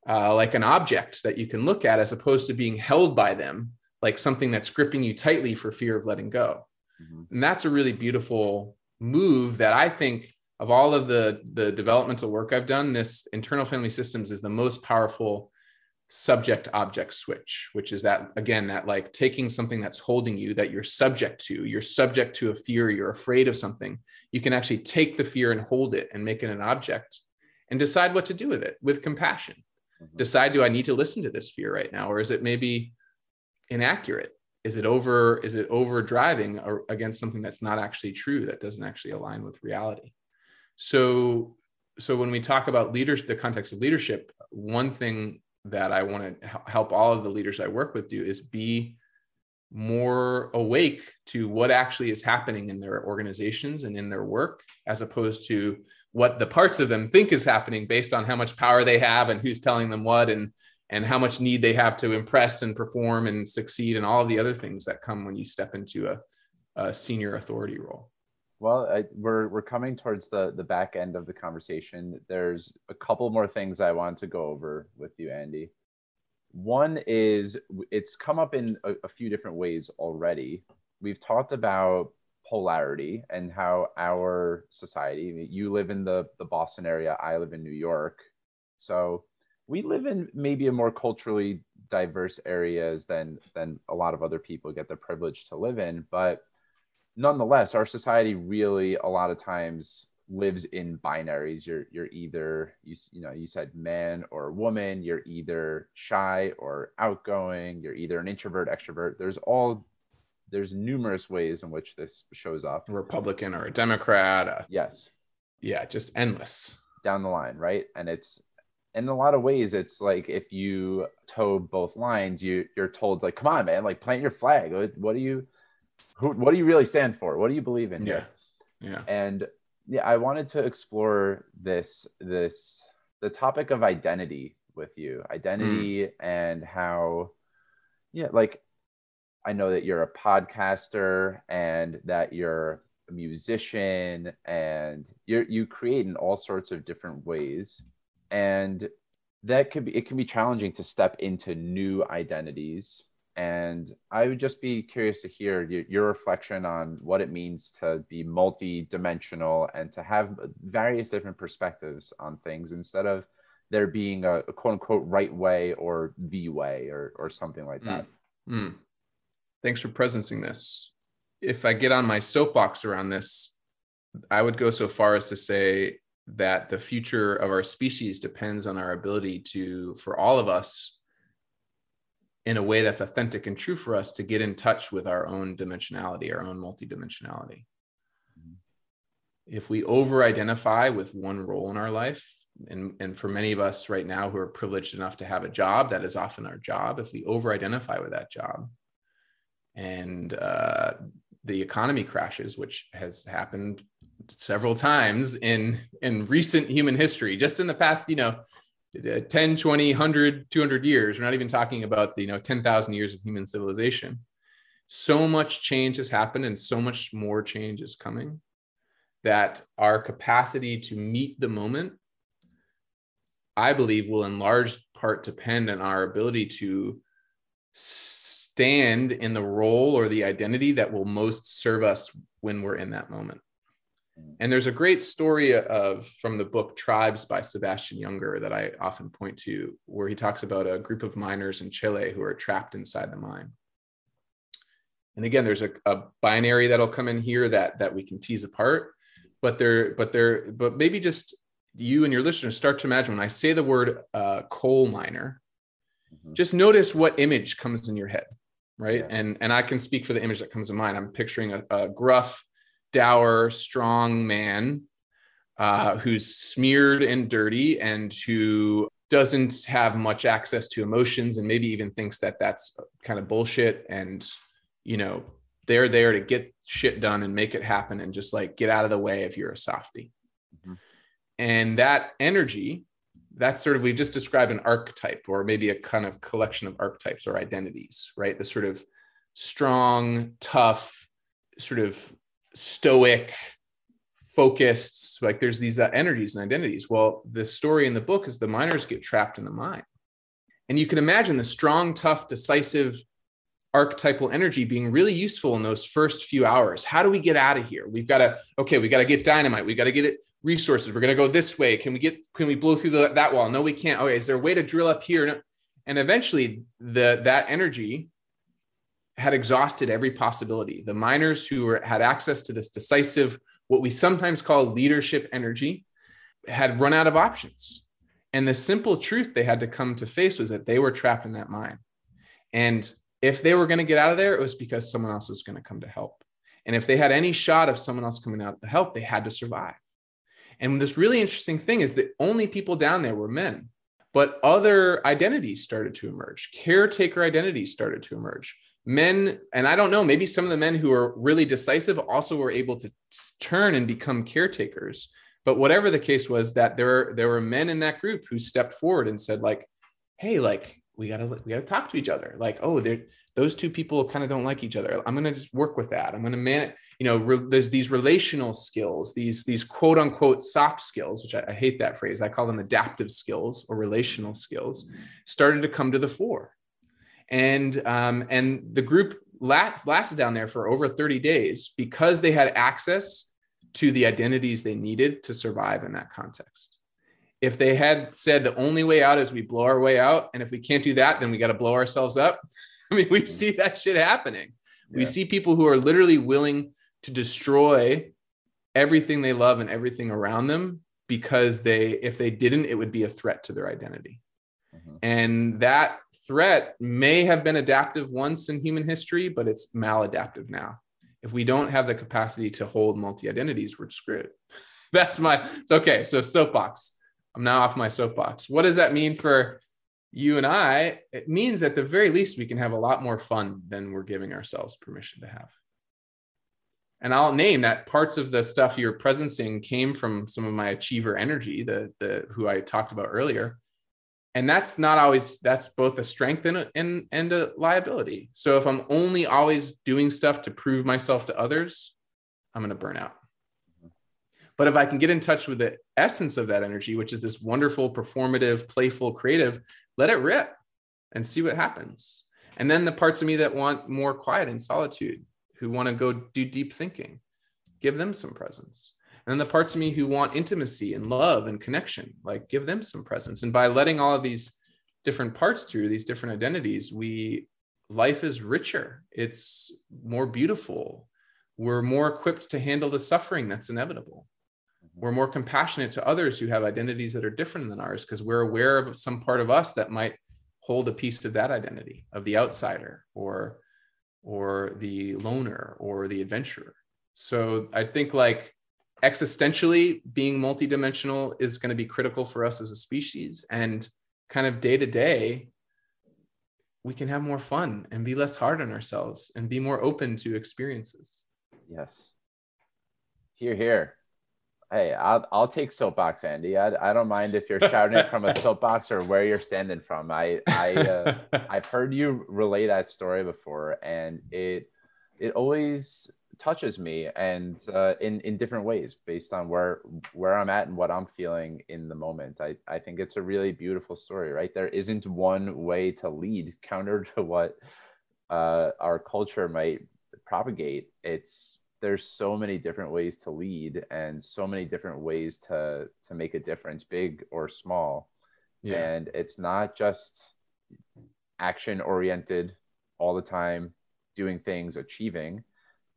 uh, like an object that you can look at as opposed to being held by them like something that's gripping you tightly for fear of letting go. Mm-hmm. And that's a really beautiful move that I think of all of the the developmental work I've done, this internal family systems is the most powerful subject object switch, which is that again, that like taking something that's holding you that you're subject to, you're subject to a fear, you're afraid of something. You can actually take the fear and hold it and make it an object and decide what to do with it with compassion. Mm-hmm. Decide, do I need to listen to this fear right now? Or is it maybe inaccurate? Is it over, is it over driving against something that's not actually true, that doesn't actually align with reality? So, so when we talk about leadership, the context of leadership, one thing that I want to help all of the leaders I work with do is be more awake to what actually is happening in their organizations and in their work, as opposed to what the parts of them think is happening based on how much power they have and who's telling them what and and how much need they have to impress and perform and succeed and all of the other things that come when you step into a, a senior authority role. Well, I, we're we're coming towards the the back end of the conversation. There's a couple more things I want to go over with you, Andy. One is it's come up in a, a few different ways already. We've talked about polarity and how our society. You live in the the Boston area. I live in New York. So we live in maybe a more culturally diverse areas than than a lot of other people get the privilege to live in, but nonetheless, our society really a lot of times lives in binaries. You're you're either you you know you said man or woman. You're either shy or outgoing. You're either an introvert, extrovert. There's all there's numerous ways in which this shows up. A Republican or a Democrat. A, yes. Yeah, just endless down the line, right? And it's in a lot of ways, it's like if you toe both lines, you you're told like, come on, man, like plant your flag. What, what do you who, what do you really stand for? What do you believe in? Yeah. Yeah. And yeah, I wanted to explore this, this, the topic of identity with you, identity mm. and how, yeah, like I know that you're a podcaster and that you're a musician and you you create in all sorts of different ways. And that could be, it can be challenging to step into new identities and I would just be curious to hear your, your, reflection on what it means to be multi-dimensional and to have various different perspectives on things instead of there being a, a quote unquote right way or the way or, or something like that. Mm. Mm. Thanks for presencing this. If I get on my soapbox around this, I would go so far as to say that the future of our species depends on our ability to, for all of us, in a way that's authentic and true for us to get in touch with our own dimensionality, our own multidimensionality. If we over identify with one role in our life, and, and for many of us right now who are privileged enough to have a job, that is often our job. If we over identify with that job and uh, the economy crashes, which has happened several times in, in recent human history, just in the past, you know, Uh, 10 20 100 200 years we're not even talking about the you know 10,000 years of human civilization. So much change has happened and so much more change is coming that our capacity to meet the moment i believe will in large part depend on our ability to stand in the role or the identity that will most serve us when we're in that moment and there's a great story of from the book Tribes by Sebastian Junger that I often point to, where he talks about a group of miners in Chile who are trapped inside the mine. And again, there's a, a binary that'll come in here that that we can tease apart, but there, but there, but maybe just you and your listeners start to imagine when I say the word uh, coal miner, mm-hmm. just notice what image comes in your head, right? Yeah. And and I can speak for the image that comes to mind. I'm picturing a, a gruff dour, strong man uh, who's smeared and dirty and who doesn't have much access to emotions and maybe even thinks that that's kind of bullshit and you know they're there to get shit done and make it happen and just like get out of the way if you're a softie mm-hmm. and that energy that's sort of we just described an archetype or maybe a kind of collection of archetypes or identities right the sort of strong tough sort of stoic focused like there's these uh, energies and identities well the story in the book is the miners get trapped in the mine and you can imagine the strong tough decisive archetypal energy being really useful in those first few hours. How do we get out of here? We've got to, okay, we got to get dynamite. We got to get it resources. We're going to go this way. Can we get, can we blow through the, that wall? No, we can't. Okay. Is there a way to drill up here? And eventually the, that energy had exhausted every possibility. The miners who were, had access to this decisive, what we sometimes call leadership energy, had run out of options. And the simple truth they had to come to face was that they were trapped in that mine. And if they were going to get out of there, it was because someone else was going to come to help. And if they had any shot of someone else coming out to help, they had to survive. And this really interesting thing is that only people down there were men, but other identities started to emerge. Caretaker identities started to emerge. Men, and I don't know, maybe some of the men who are really decisive also were able to turn and become caretakers. But whatever the case was, that there there were men in that group who stepped forward and said, like, "Hey, like we gotta we gotta talk to each other. Like, oh, they're those two people kind of don't like each other. I'm gonna just work with that. I'm gonna man, you know, re- there's these relational skills, these these quote unquote soft skills, which I, I hate that phrase. I call them adaptive skills or relational skills, started to come to the fore, and um, and the group last, lasted down there for over 30 days because they had access to the identities they needed to survive in that context. If they had said the only way out is we blow our way out, and if we can't do that, then we got to blow ourselves up. I mean, we mm-hmm. see that shit happening. Yeah. We see people who are literally willing to destroy everything they love and everything around them because they, if they didn't, it would be a threat to their identity. Mm-hmm. And that threat may have been adaptive once in human history, but it's maladaptive now if we don't have the capacity to hold multi identities, we're screwed. That's my, it's okay. So, soapbox. I'm now off my soapbox. What does that mean for you and I? It means at the very least, we can have a lot more fun than we're giving ourselves permission to have. And I'll name that parts of the stuff you're presencing came from some of my achiever energy, the, the who I talked about earlier and that's not always that's both a strength and a, and, and a liability. So if i'm only always doing stuff to prove myself to others i'm going to burn out. But if i can get in touch with the essence of that energy which is this wonderful performative playful creative let it rip and see what happens. And then the parts of me that want more quiet and solitude who want to go do deep thinking give them some presence and the parts of me who want intimacy and love and connection like give them some presence. And by letting all of these different parts through these different identities we life is richer. It's more beautiful. We're more equipped to handle the suffering that's inevitable. Mm-hmm. we're more compassionate to others who have identities that are different than ours because we're aware of some part of us that might hold a piece of that identity of the outsider or or the loner or the adventurer. So i think like existentially being multidimensional is going to be critical for us as a species and kind of day to day we can have more fun and be less hard on ourselves and be more open to experiences. Yes. Here here. Hey i'll, I'll take soapbox andy. I, I don't mind if you're shouting it from a soapbox or where you're standing from. I i uh, i've heard you relay that story before and it it always touches me and uh, in in different ways based on where where I'm at and what I'm feeling in the moment. I I think it's a really beautiful story, right? There isn't one way to lead, counter to what uh, our culture might propagate. It's there's so many different ways to lead and so many different ways to to make a difference, big or small. Yeah. And it's not just action oriented all the time, doing things, achieving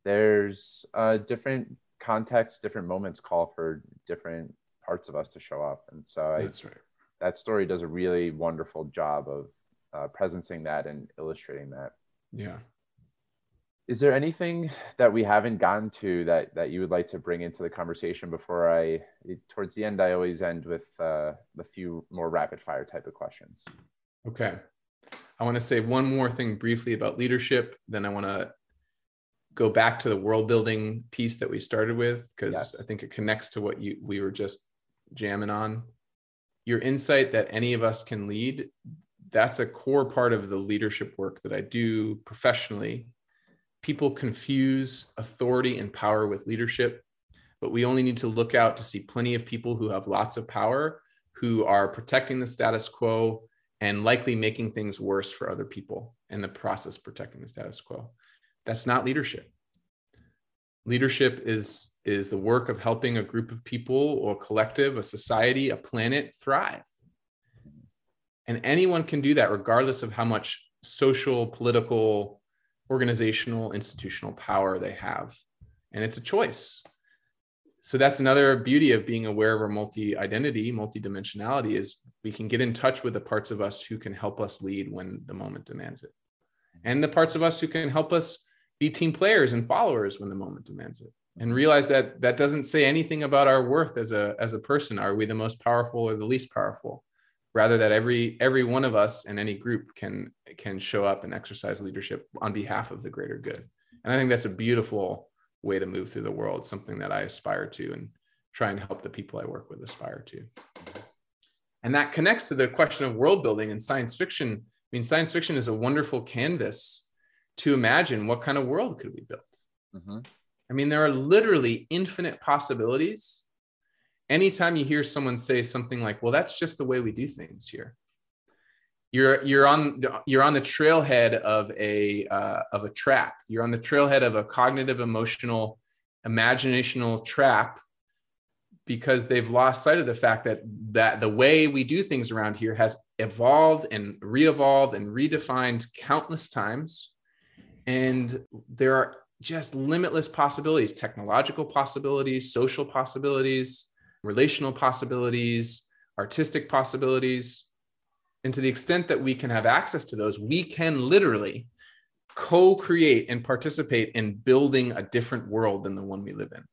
there's uh, different contexts, different moments call for different parts of us to show up. And so I, right. That story does a really wonderful job of uh, presencing that and illustrating that. Yeah. Is there anything that we haven't gotten to that that you would like to bring into the conversation before I? Towards the end, I always end with uh, a few more rapid fire type of questions. Okay. I want to say one more thing briefly about leadership. Then I want to go back to the world building piece that we started with because yes. I think it connects to what you we were just jamming on. Your insight that any of us can lead, that's a core part of the leadership work that I do professionally. People confuse authority and power with leadership, but we only need to look out to see plenty of people who have lots of power who are protecting the status quo and likely making things worse for other people in the process protecting the status quo. That's not leadership. Leadership is, is the work of helping a group of people or collective, a society, a planet thrive. And anyone can do that regardless of how much social, political, organizational, institutional power they have. And it's a choice. So that's another beauty of being aware of our multi identity, multi dimensionality is we can get in touch with the parts of us who can help us lead when the moment demands it. And the parts of us who can help us be team players and followers when the moment demands it. And realize that that doesn't say anything about our worth as a as a person. Are we the most powerful or the least powerful? rather that every every one of us in any group can can show up and exercise leadership on behalf of the greater good and i think that's a beautiful way to move through the world something that i aspire to and try and help the people i work with aspire to and that connects to the question of world building and science fiction i mean science fiction is a wonderful canvas to imagine what kind of world could we build mm-hmm. i mean there are literally infinite possibilities anytime you hear someone say something like, well, that's just the way we do things here. You're, you're on the, you're on the trailhead of a uh, of a trap. You're on the trailhead of a cognitive, emotional, imaginational trap because they've lost sight of the fact that that the way we do things around here has evolved and re-evolved and redefined countless times and there are just limitless possibilities technological possibilities social possibilities relational possibilities, artistic possibilities. And to the extent that we can have access to those, we can literally co create and participate in building a different world than the one we live in.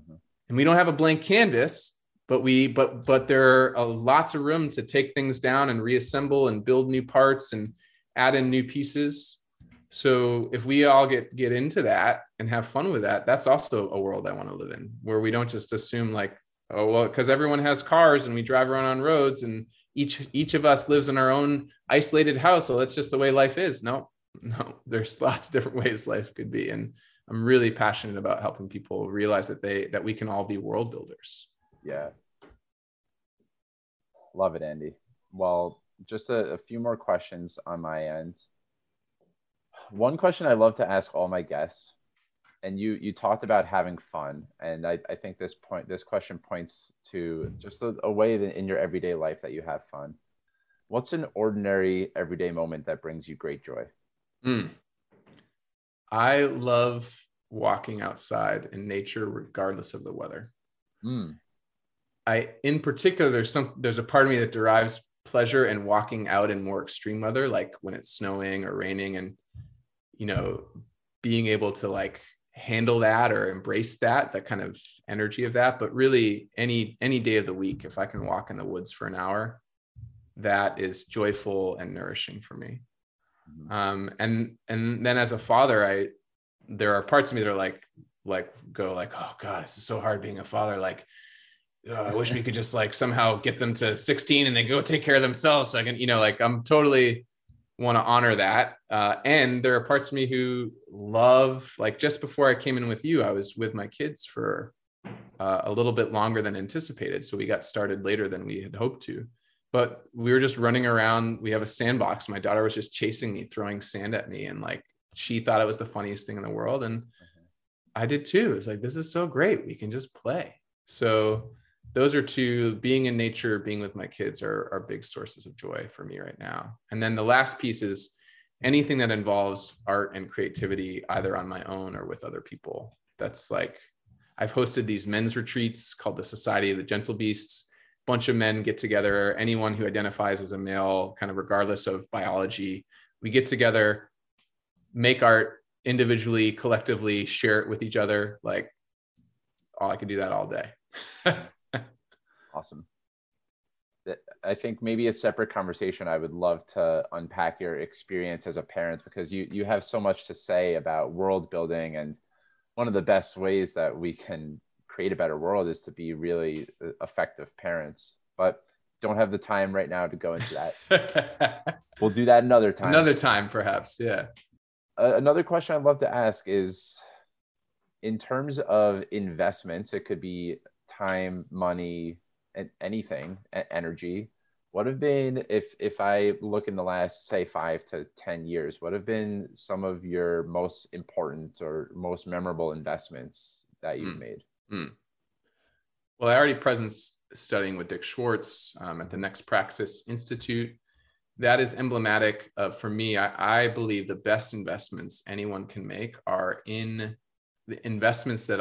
Mm-hmm. And we don't have a blank canvas. But we, but but there are lots of room to take things down and reassemble and build new parts and add in new pieces. So if we all get get into that and have fun with that, that's also a world I want to live in, where we don't just assume like oh well because everyone has cars and we drive around on roads and each each of us lives in our own isolated house so that's just the way life is. No no there's lots of different ways life could be and i'm really passionate about helping people realize that they that we can all be world builders. Yeah. Love it andy. Well just a, a few more questions on my end one question i love to ask all my guests and you you talked about having fun and I, I think this point this question points to just a, a way that in your everyday life that you have fun what's an ordinary everyday moment that brings you great joy mm. i love walking outside in nature regardless of the weather mm. i in particular there's some there's a part of me that derives pleasure in walking out in more extreme weather like when it's snowing or raining and you know being able to like handle that or embrace that that kind of energy of that. But really any any day of the week if i can walk in the woods for an hour that is joyful and nourishing for me. Mm-hmm. um and and then as a father i there are parts of me that are like like go like oh god this is so hard being a father. Like oh, i wish we could just like somehow get them to 16 and they go take care of themselves so i can you know like i'm totally want to honor that. Uh, and there are parts of me who love, like just before I came in with you, I was with my kids for uh, a little bit longer than anticipated. So we got started later than we had hoped to. But we were just running around. We have a sandbox. My daughter was just chasing me, throwing sand at me. And like she thought it was the funniest thing in the world. And mm-hmm. I did too. It's like, this is so great. We can just play. So those are two being in nature being with my kids are, are big sources of joy for me right now. And then the last piece is anything that involves art and creativity either on my own or with other people. That's like i've hosted these men's retreats called the society of the gentle beasts. Bunch of men get together. Anyone who identifies as a male kind of regardless of biology we get together make art individually collectively share it with each other. Like oh i could do that all day Awesome. I think maybe a separate conversation. I would love to unpack your experience as a parent because you you have so much to say about world building and one of the best ways that we can create a better world is to be really uh, effective parents. But don't have the time right now to go into that. we'll do that another time. Another time, perhaps. Yeah. Uh, another question I'd love to ask is in terms of investments, it could be time, money, anything, energy, what have been if if i look in the last say five to ten years what have been some of your most important or most memorable investments that you've mm. made mm. well i already present studying with dick schwartz um, at the next praxis institute that is emblematic of for me I, I believe the best investments anyone can make are in the investments that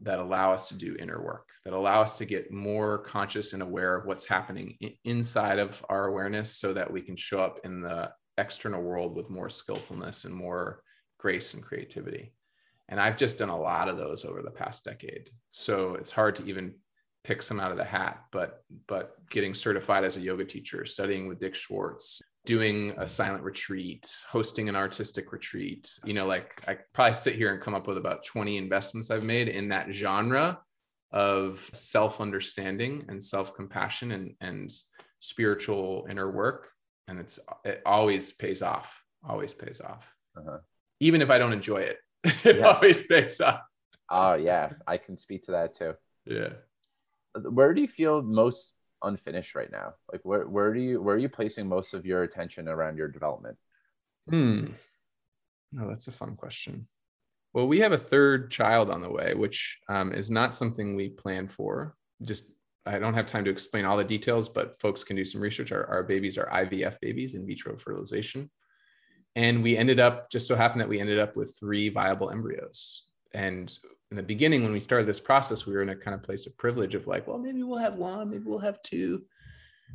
that allow us to do inner work that allow us to get more conscious and aware of what's happening inside of our awareness so that we can show up in the external world with more skillfulness and more grace and creativity. And i've just done a lot of those over the past decade. So it's hard to even pick some out of the hat but but getting certified as a yoga teacher studying with dick schwartz doing a silent retreat, hosting an artistic retreat. You know, like I probably sit here and come up with about 20 investments I've made in that genre of self-understanding and self-compassion and, and spiritual inner work. And it's it always pays off, always pays off. Uh-huh. Even if I don't enjoy it, it yes. always pays off. Oh yeah, I can speak to that too. Yeah. Where do you feel most unfinished right now? Like where where do you where are you placing most of your attention around your development? Hmm. Oh, that's a fun question. Well, we have a third child on the way, which um, is not something we plan for. Just I don't have time to explain all the details, but folks can do some research. Our, our babies are IVF babies, in vitro fertilization. And we ended up, just so happened that we ended up with three viable embryos. And in the beginning when we started this process we were in a kind of place of privilege of like well maybe we'll have one maybe we'll have two.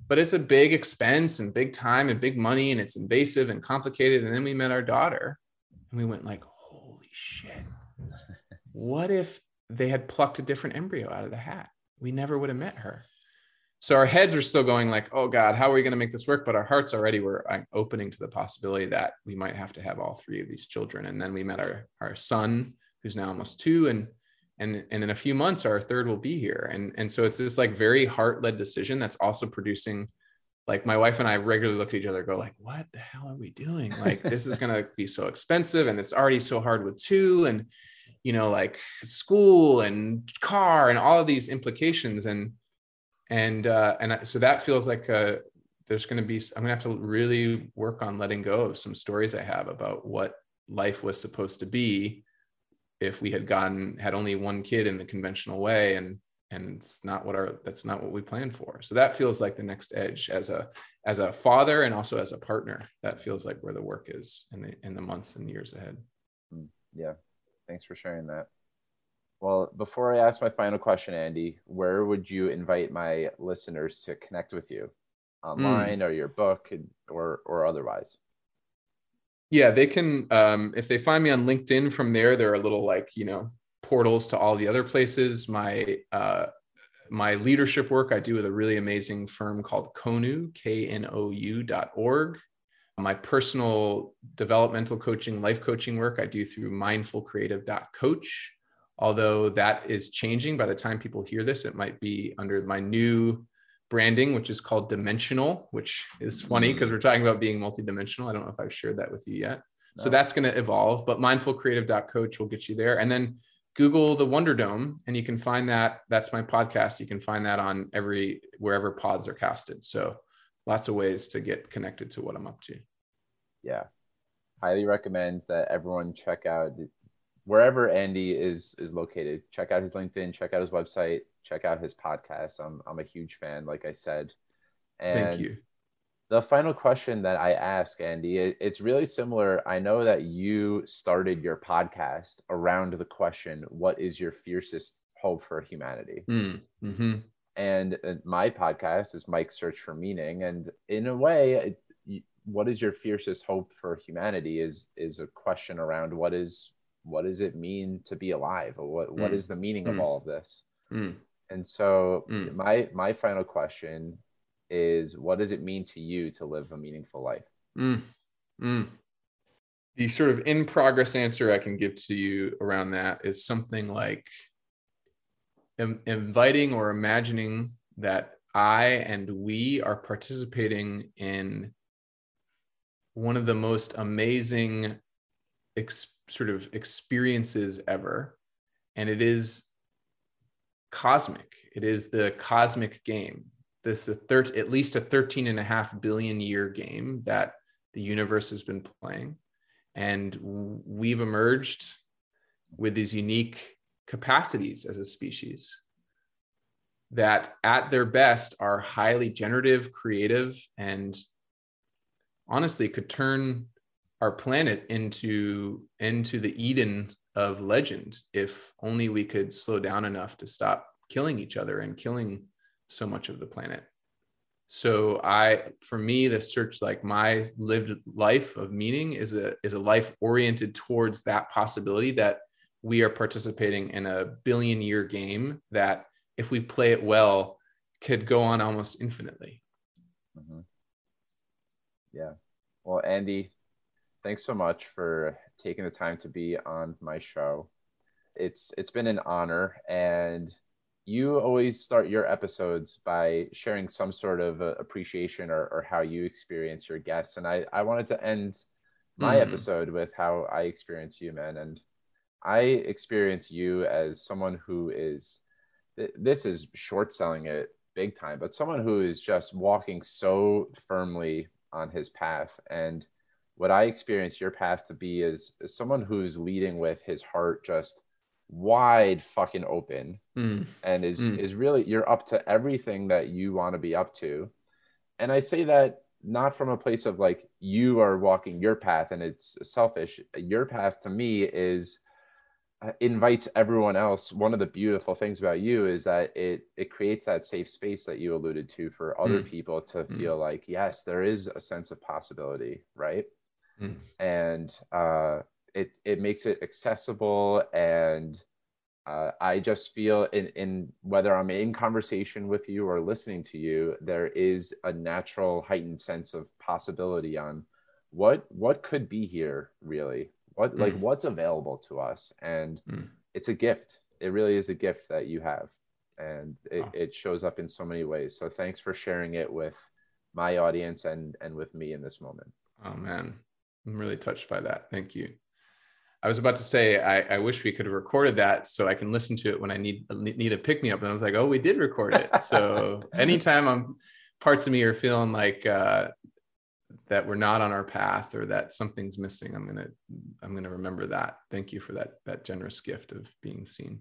But it's a big expense and big time and big money and it's invasive and complicated. And then we met our daughter and we went like holy shit. What if they had plucked a different embryo out of the hat? We never would have met her. So our heads are still going like oh god how are we going to make this work? But our hearts already were uh, opening to the possibility that we might have to have all three of these children. And then we met our our son who's now almost two and and and in a few months our third will be here. And and so it's this like very heart-led decision that's also producing like my wife and I regularly look at each other go like what the hell are we doing? Like this is to be so expensive and it's already so hard with two and you know like school and car and all of these implications. And and uh and so that feels like uh there's going to be i'm going to have to really work on letting go of some stories i have about what life was supposed to be if we had gotten had only one kid in the conventional way and and it's not what our that's not what we planned for so that feels like the next edge as a as a father and also as a partner that feels like where the work is in the in the months and years ahead hmm. yeah thanks for sharing that well before i ask my final question andy where would you invite my listeners to connect with you hmm. online mm. or your book or or otherwise yeah they can um, if they find me on linkedin from there there are little like you know portals to all the other places. My uh, my leadership work i do with a really amazing firm called Konu, k-n-o-u dot org. My personal developmental coaching life coaching work i do through mindfulcreative.coach although that is changing by the time people hear this it might be under my new branding, which is called Dimensional, which is funny because mm. we're talking about being multidimensional. I don't know if I've shared that with you yet. No. So that's going to evolve, but mindfulcreative.coach will get you there. And then Google the Wonder Dome and you can find that. That's my podcast. You can find that on every wherever pods are casted. So lots of ways to get connected to what I'm up to. Yeah. Highly recommend that everyone check out wherever Andy is is located. Check out his LinkedIn, check out his website, check out his podcast. I'm I'm a huge fan, like I said. And Thank you. The final question that I ask Andy, it, it's really similar. I know that you started your podcast around the question, "What is your fiercest hope for humanity?" Mm, mm-hmm. And uh, my podcast is Mike's Search for Meaning, and in a way, it, what is your fiercest hope for humanity is is a question around what is what does it mean to be alive what what mm. is the meaning mm. of all of this mm. And so mm. my my final question is what does it mean to you to live a meaningful life mm. Mm. the sort of in progress answer i can give to you around that is something like Im- inviting or imagining that i and we are participating in one of the most amazing experiences sort of experiences ever. And it is cosmic. It is the cosmic game. this a thir- at least a 13 and a half billion year game that the universe has been playing and we've emerged with these unique capacities as a species that at their best are highly generative creative and honestly could turn our planet into into the eden of legend if only we could slow down enough to stop killing each other and killing so much of the planet. So i for me the search like my lived life of meaning is a is a life oriented towards that possibility that we are participating in a billion year game that if we play it well could go on almost infinitely. Mm-hmm. yeah. Well andy thanks so much for taking the time to be on my show it's it's been an honor and you always start your episodes by sharing some sort of uh, appreciation or, or how you experience your guests and i i wanted to end my mm. episode with how i experience you man and i experience you as someone who is this is short selling it big time but someone who is just walking so firmly on his path and what i experience your path to be is, is someone who's leading with his heart just wide fucking open mm. and is mm. is really you're up to everything that you want to be up to and i say that not from a place of like you are walking your path and it's selfish your path to me is uh, invites everyone else one of the beautiful things about you is that it it creates that safe space that you alluded to for other mm. people to mm. feel like yes there is a sense of possibility right mm. and uh it it makes it accessible and uh, I just feel in, in whether I'm in conversation with you or listening to you, there is a natural heightened sense of possibility on what what could be here really, what mm. like what's available to us, and mm. it's a gift. It really is a gift that you have, and it, it shows up in so many ways. So thanks for sharing it with my audience and and with me in this moment. Oh man, I'm really touched by that. Thank you. I was about to say I, I, wish we could have recorded that so I can listen to it when I need need a pick me up. And I was like, oh, we did record it. So anytime I'm parts of me are feeling like uh, that we're not on our path or that something's missing, I'm gonna I'm gonna remember that. Thank you for that that generous gift of being seen.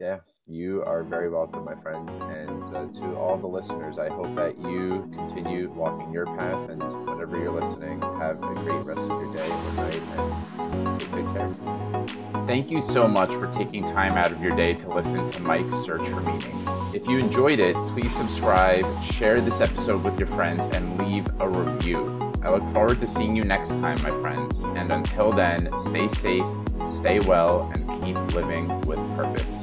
Yeah, you are very welcome, my friends. And uh, to all the listeners, I hope that you continue walking your path. And whenever you're listening, have a great rest of your day or night and take good care. Thank you so much for taking time out of your day to listen to Mike's Search for Meaning. If you enjoyed it, please subscribe, share this episode with your friends, and leave a review. I look forward to seeing you next time, my friends. And until then, stay safe, stay well, and keep living with purpose.